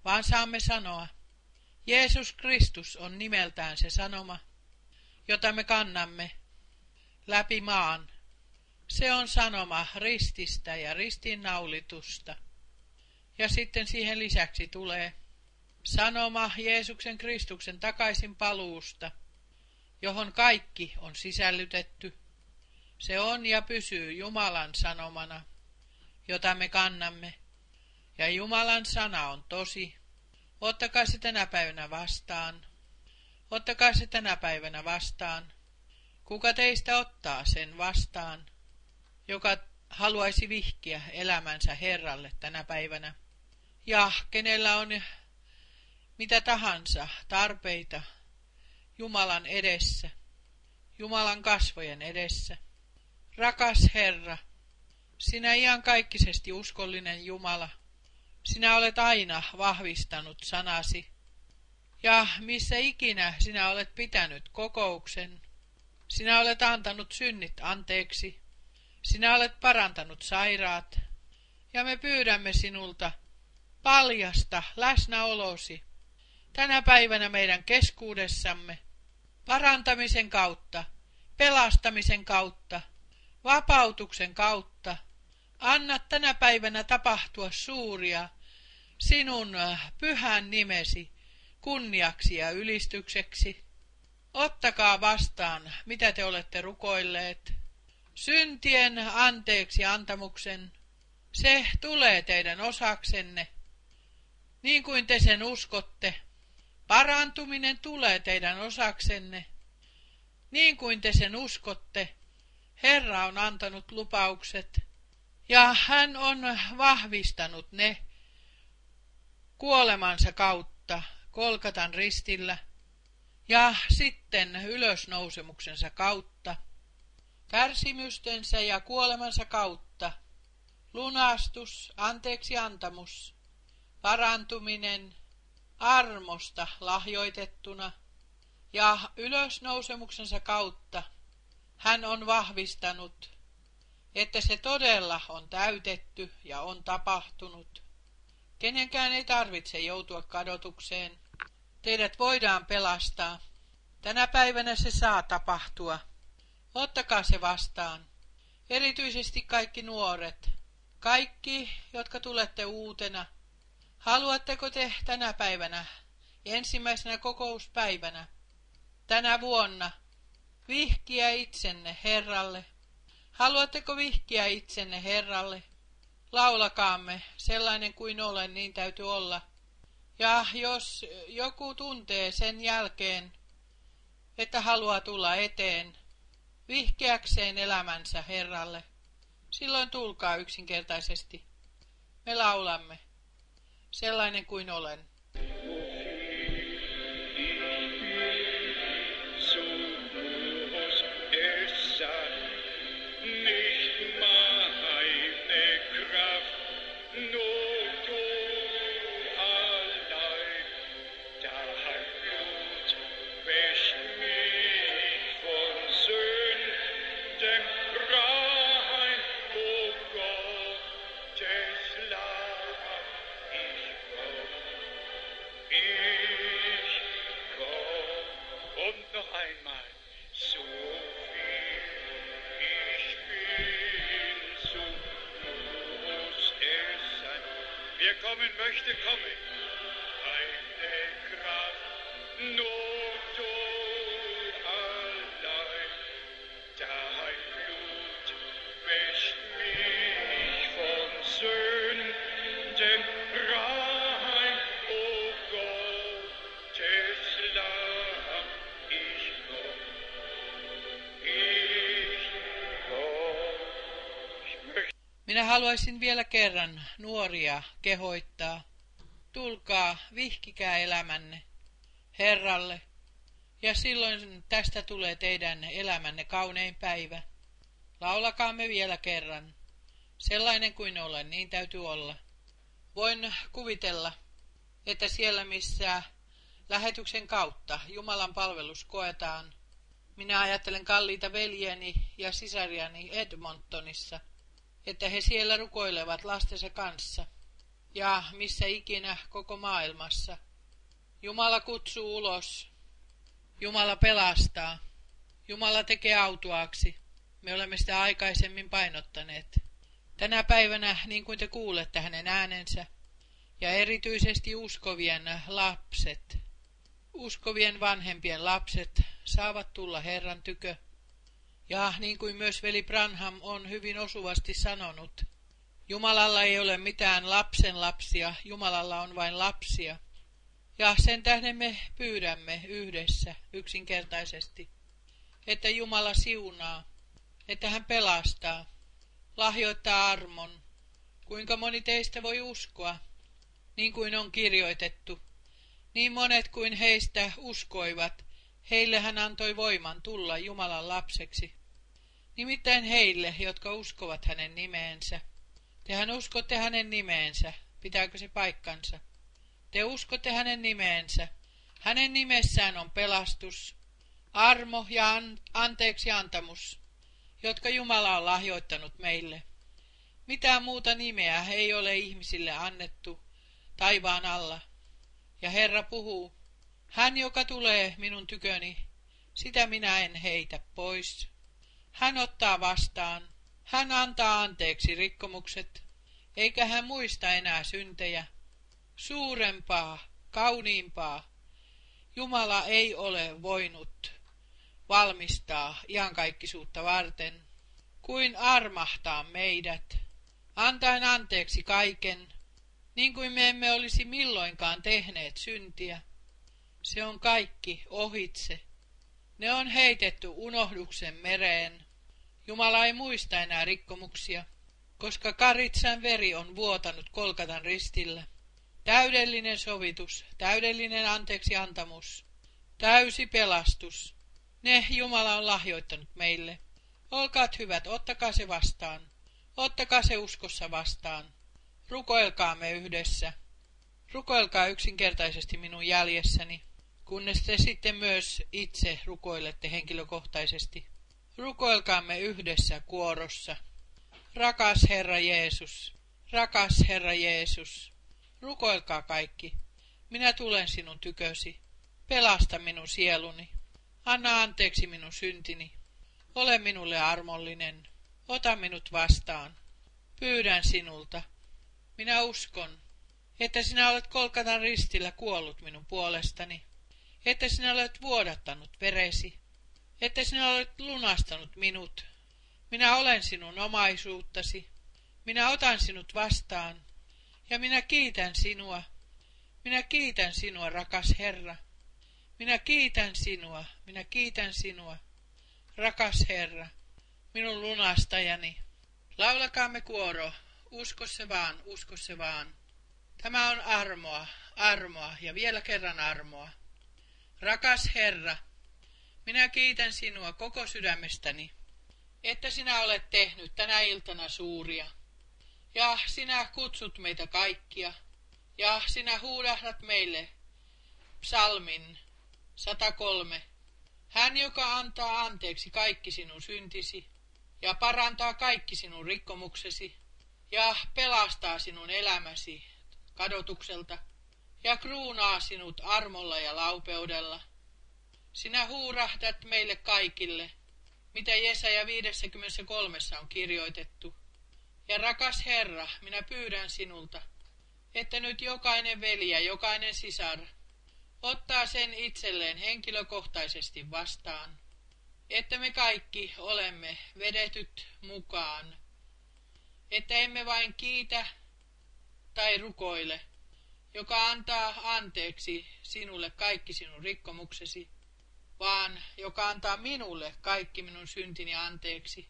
vaan saamme sanoa, Jeesus Kristus on nimeltään se sanoma, jota me kannamme läpi maan. Se on sanoma rististä ja ristiinnaulitusta. Ja sitten siihen lisäksi tulee sanoma Jeesuksen Kristuksen takaisin paluusta, johon kaikki on sisällytetty. Se on ja pysyy Jumalan sanomana, jota me kannamme ja Jumalan sana on tosi. Ottakaa se tänä päivänä vastaan. Ottakaa se tänä päivänä vastaan. Kuka teistä ottaa sen vastaan, joka haluaisi vihkiä elämänsä Herralle tänä päivänä? Ja kenellä on mitä tahansa tarpeita Jumalan edessä, Jumalan kasvojen edessä. Rakas Herra, sinä iankaikkisesti uskollinen Jumala, sinä olet aina vahvistanut sanasi. Ja missä ikinä sinä olet pitänyt kokouksen, sinä olet antanut synnit anteeksi, sinä olet parantanut sairaat, ja me pyydämme sinulta paljasta läsnäolosi tänä päivänä meidän keskuudessamme, parantamisen kautta, pelastamisen kautta, vapautuksen kautta. Anna tänä päivänä tapahtua suuria sinun äh, pyhän nimesi kunniaksi ja ylistykseksi. Ottakaa vastaan, mitä te olette rukoilleet. Syntien anteeksi antamuksen, se tulee teidän osaksenne, niin kuin te sen uskotte. Parantuminen tulee teidän osaksenne, niin kuin te sen uskotte. Herra on antanut lupaukset ja hän on vahvistanut ne kuolemansa kautta Kolkatan ristillä ja sitten ylösnousemuksensa kautta, kärsimystensä ja kuolemansa kautta, lunastus, anteeksi antamus, parantuminen, armosta lahjoitettuna ja ylösnousemuksensa kautta hän on vahvistanut, että se todella on täytetty ja on tapahtunut. Kenenkään ei tarvitse joutua kadotukseen. Teidät voidaan pelastaa. Tänä päivänä se saa tapahtua. Ottakaa se vastaan. Erityisesti kaikki nuoret. Kaikki, jotka tulette uutena. Haluatteko te tänä päivänä, ensimmäisenä kokouspäivänä, tänä vuonna, vihkiä itsenne Herralle? Haluatteko vihkiä itsenne Herralle? Laulakaamme, sellainen kuin olen, niin täytyy olla. Ja jos joku tuntee sen jälkeen, että haluaa tulla eteen, vihkeäkseen elämänsä Herralle, silloin tulkaa yksinkertaisesti. Me laulamme, sellainen kuin olen. kommen möchte, komme. Deine Kraft nur. Haluaisin vielä kerran nuoria kehoittaa. Tulkaa, vihkikää elämänne Herralle, ja silloin tästä tulee teidän elämänne kaunein päivä. Laulakaamme vielä kerran. Sellainen kuin olen, niin täytyy olla. Voin kuvitella, että siellä missä lähetyksen kautta Jumalan palvelus koetaan, minä ajattelen kalliita veljeni ja sisariani Edmontonissa – että he siellä rukoilevat lastensa kanssa, ja missä ikinä koko maailmassa. Jumala kutsuu ulos. Jumala pelastaa. Jumala tekee autuaaksi. Me olemme sitä aikaisemmin painottaneet. Tänä päivänä, niin kuin te kuulette hänen äänensä, ja erityisesti uskovien lapset, uskovien vanhempien lapset saavat tulla Herran tykö ja niin kuin myös veli Branham on hyvin osuvasti sanonut, Jumalalla ei ole mitään lapsen lapsia, Jumalalla on vain lapsia. Ja sen tähden me pyydämme yhdessä yksinkertaisesti, että Jumala siunaa, että hän pelastaa, lahjoittaa armon. Kuinka moni teistä voi uskoa, niin kuin on kirjoitettu. Niin monet kuin heistä uskoivat, Heille hän antoi voiman tulla Jumalan lapseksi. Nimittäin heille, jotka uskovat hänen nimeensä. Tehän uskotte hänen nimeensä. Pitääkö se paikkansa? Te uskotte hänen nimeensä. Hänen nimessään on pelastus, armo ja an anteeksi antamus, jotka Jumala on lahjoittanut meille. Mitään muuta nimeä ei ole ihmisille annettu taivaan alla. Ja Herra puhuu, hän, joka tulee minun tyköni, sitä minä en heitä pois. Hän ottaa vastaan, hän antaa anteeksi rikkomukset, eikä hän muista enää syntejä. Suurempaa, kauniimpaa, Jumala ei ole voinut valmistaa iankaikkisuutta varten, kuin armahtaa meidät, antaen anteeksi kaiken, niin kuin me emme olisi milloinkaan tehneet syntiä. Se on kaikki ohitse. Ne on heitetty unohduksen mereen. Jumala ei muista enää rikkomuksia, koska Karitsan veri on vuotanut Kolkatan ristillä. Täydellinen sovitus, täydellinen anteeksi antamus, täysi pelastus. Ne Jumala on lahjoittanut meille. Olkaat hyvät, ottakaa se vastaan. Ottakaa se uskossa vastaan. Rukoilkaamme yhdessä. Rukoilkaa yksinkertaisesti minun jäljessäni, kunnes te sitten myös itse rukoilette henkilökohtaisesti. Rukoilkaamme yhdessä kuorossa. Rakas Herra Jeesus, rakas Herra Jeesus, rukoilkaa kaikki. Minä tulen sinun tykösi. Pelasta minun sieluni. Anna anteeksi minun syntini. Ole minulle armollinen. Ota minut vastaan. Pyydän sinulta. Minä uskon, että sinä olet Kolkatan ristillä kuollut minun puolestani, että sinä olet vuodattanut veresi, että sinä olet lunastanut minut. Minä olen sinun omaisuuttasi. Minä otan sinut vastaan, ja minä kiitän sinua. Minä kiitän sinua, rakas Herra. Minä kiitän sinua, minä kiitän sinua, rakas Herra, minun lunastajani. Laulakaamme kuoro, usko se vaan, usko se vaan. Tämä on armoa, armoa ja vielä kerran armoa. Rakas Herra, minä kiitän sinua koko sydämestäni, että sinä olet tehnyt tänä iltana suuria. Ja sinä kutsut meitä kaikkia, ja sinä huudahdat meille psalmin 103. Hän, joka antaa anteeksi kaikki sinun syntisi, ja parantaa kaikki sinun rikkomuksesi, ja pelastaa sinun elämäsi kadotukselta, ja kruunaa sinut armolla ja laupeudella. Sinä huurahdat meille kaikille, mitä Jesaja 53 on kirjoitettu. Ja rakas Herra, minä pyydän sinulta, että nyt jokainen veli ja jokainen sisar ottaa sen itselleen henkilökohtaisesti vastaan, että me kaikki olemme vedetyt mukaan, että emme vain kiitä tai rukoile, joka antaa anteeksi sinulle kaikki sinun rikkomuksesi, vaan joka antaa minulle kaikki minun syntini anteeksi,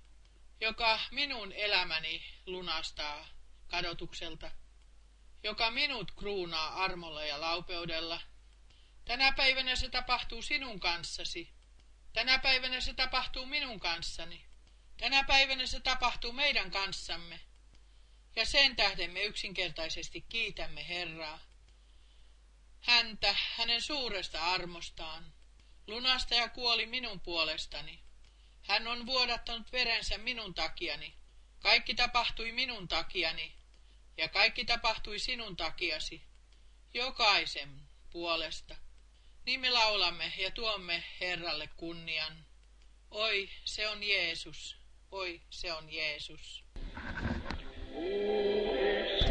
joka minun elämäni lunastaa kadotukselta, joka minut kruunaa armolla ja laupeudella. Tänä päivänä se tapahtuu sinun kanssasi. Tänä päivänä se tapahtuu minun kanssani. Tänä päivänä se tapahtuu meidän kanssamme. Ja sen tähden me yksinkertaisesti kiitämme Herraa. Häntä, hänen suuresta armostaan. Lunastaja kuoli minun puolestani. Hän on vuodattanut verensä minun takiani. Kaikki tapahtui minun takiani, ja kaikki tapahtui sinun takiasi, jokaisen puolesta. Niin me laulamme ja tuomme Herralle kunnian. Oi, se on Jeesus. Oi, se on Jeesus. Ich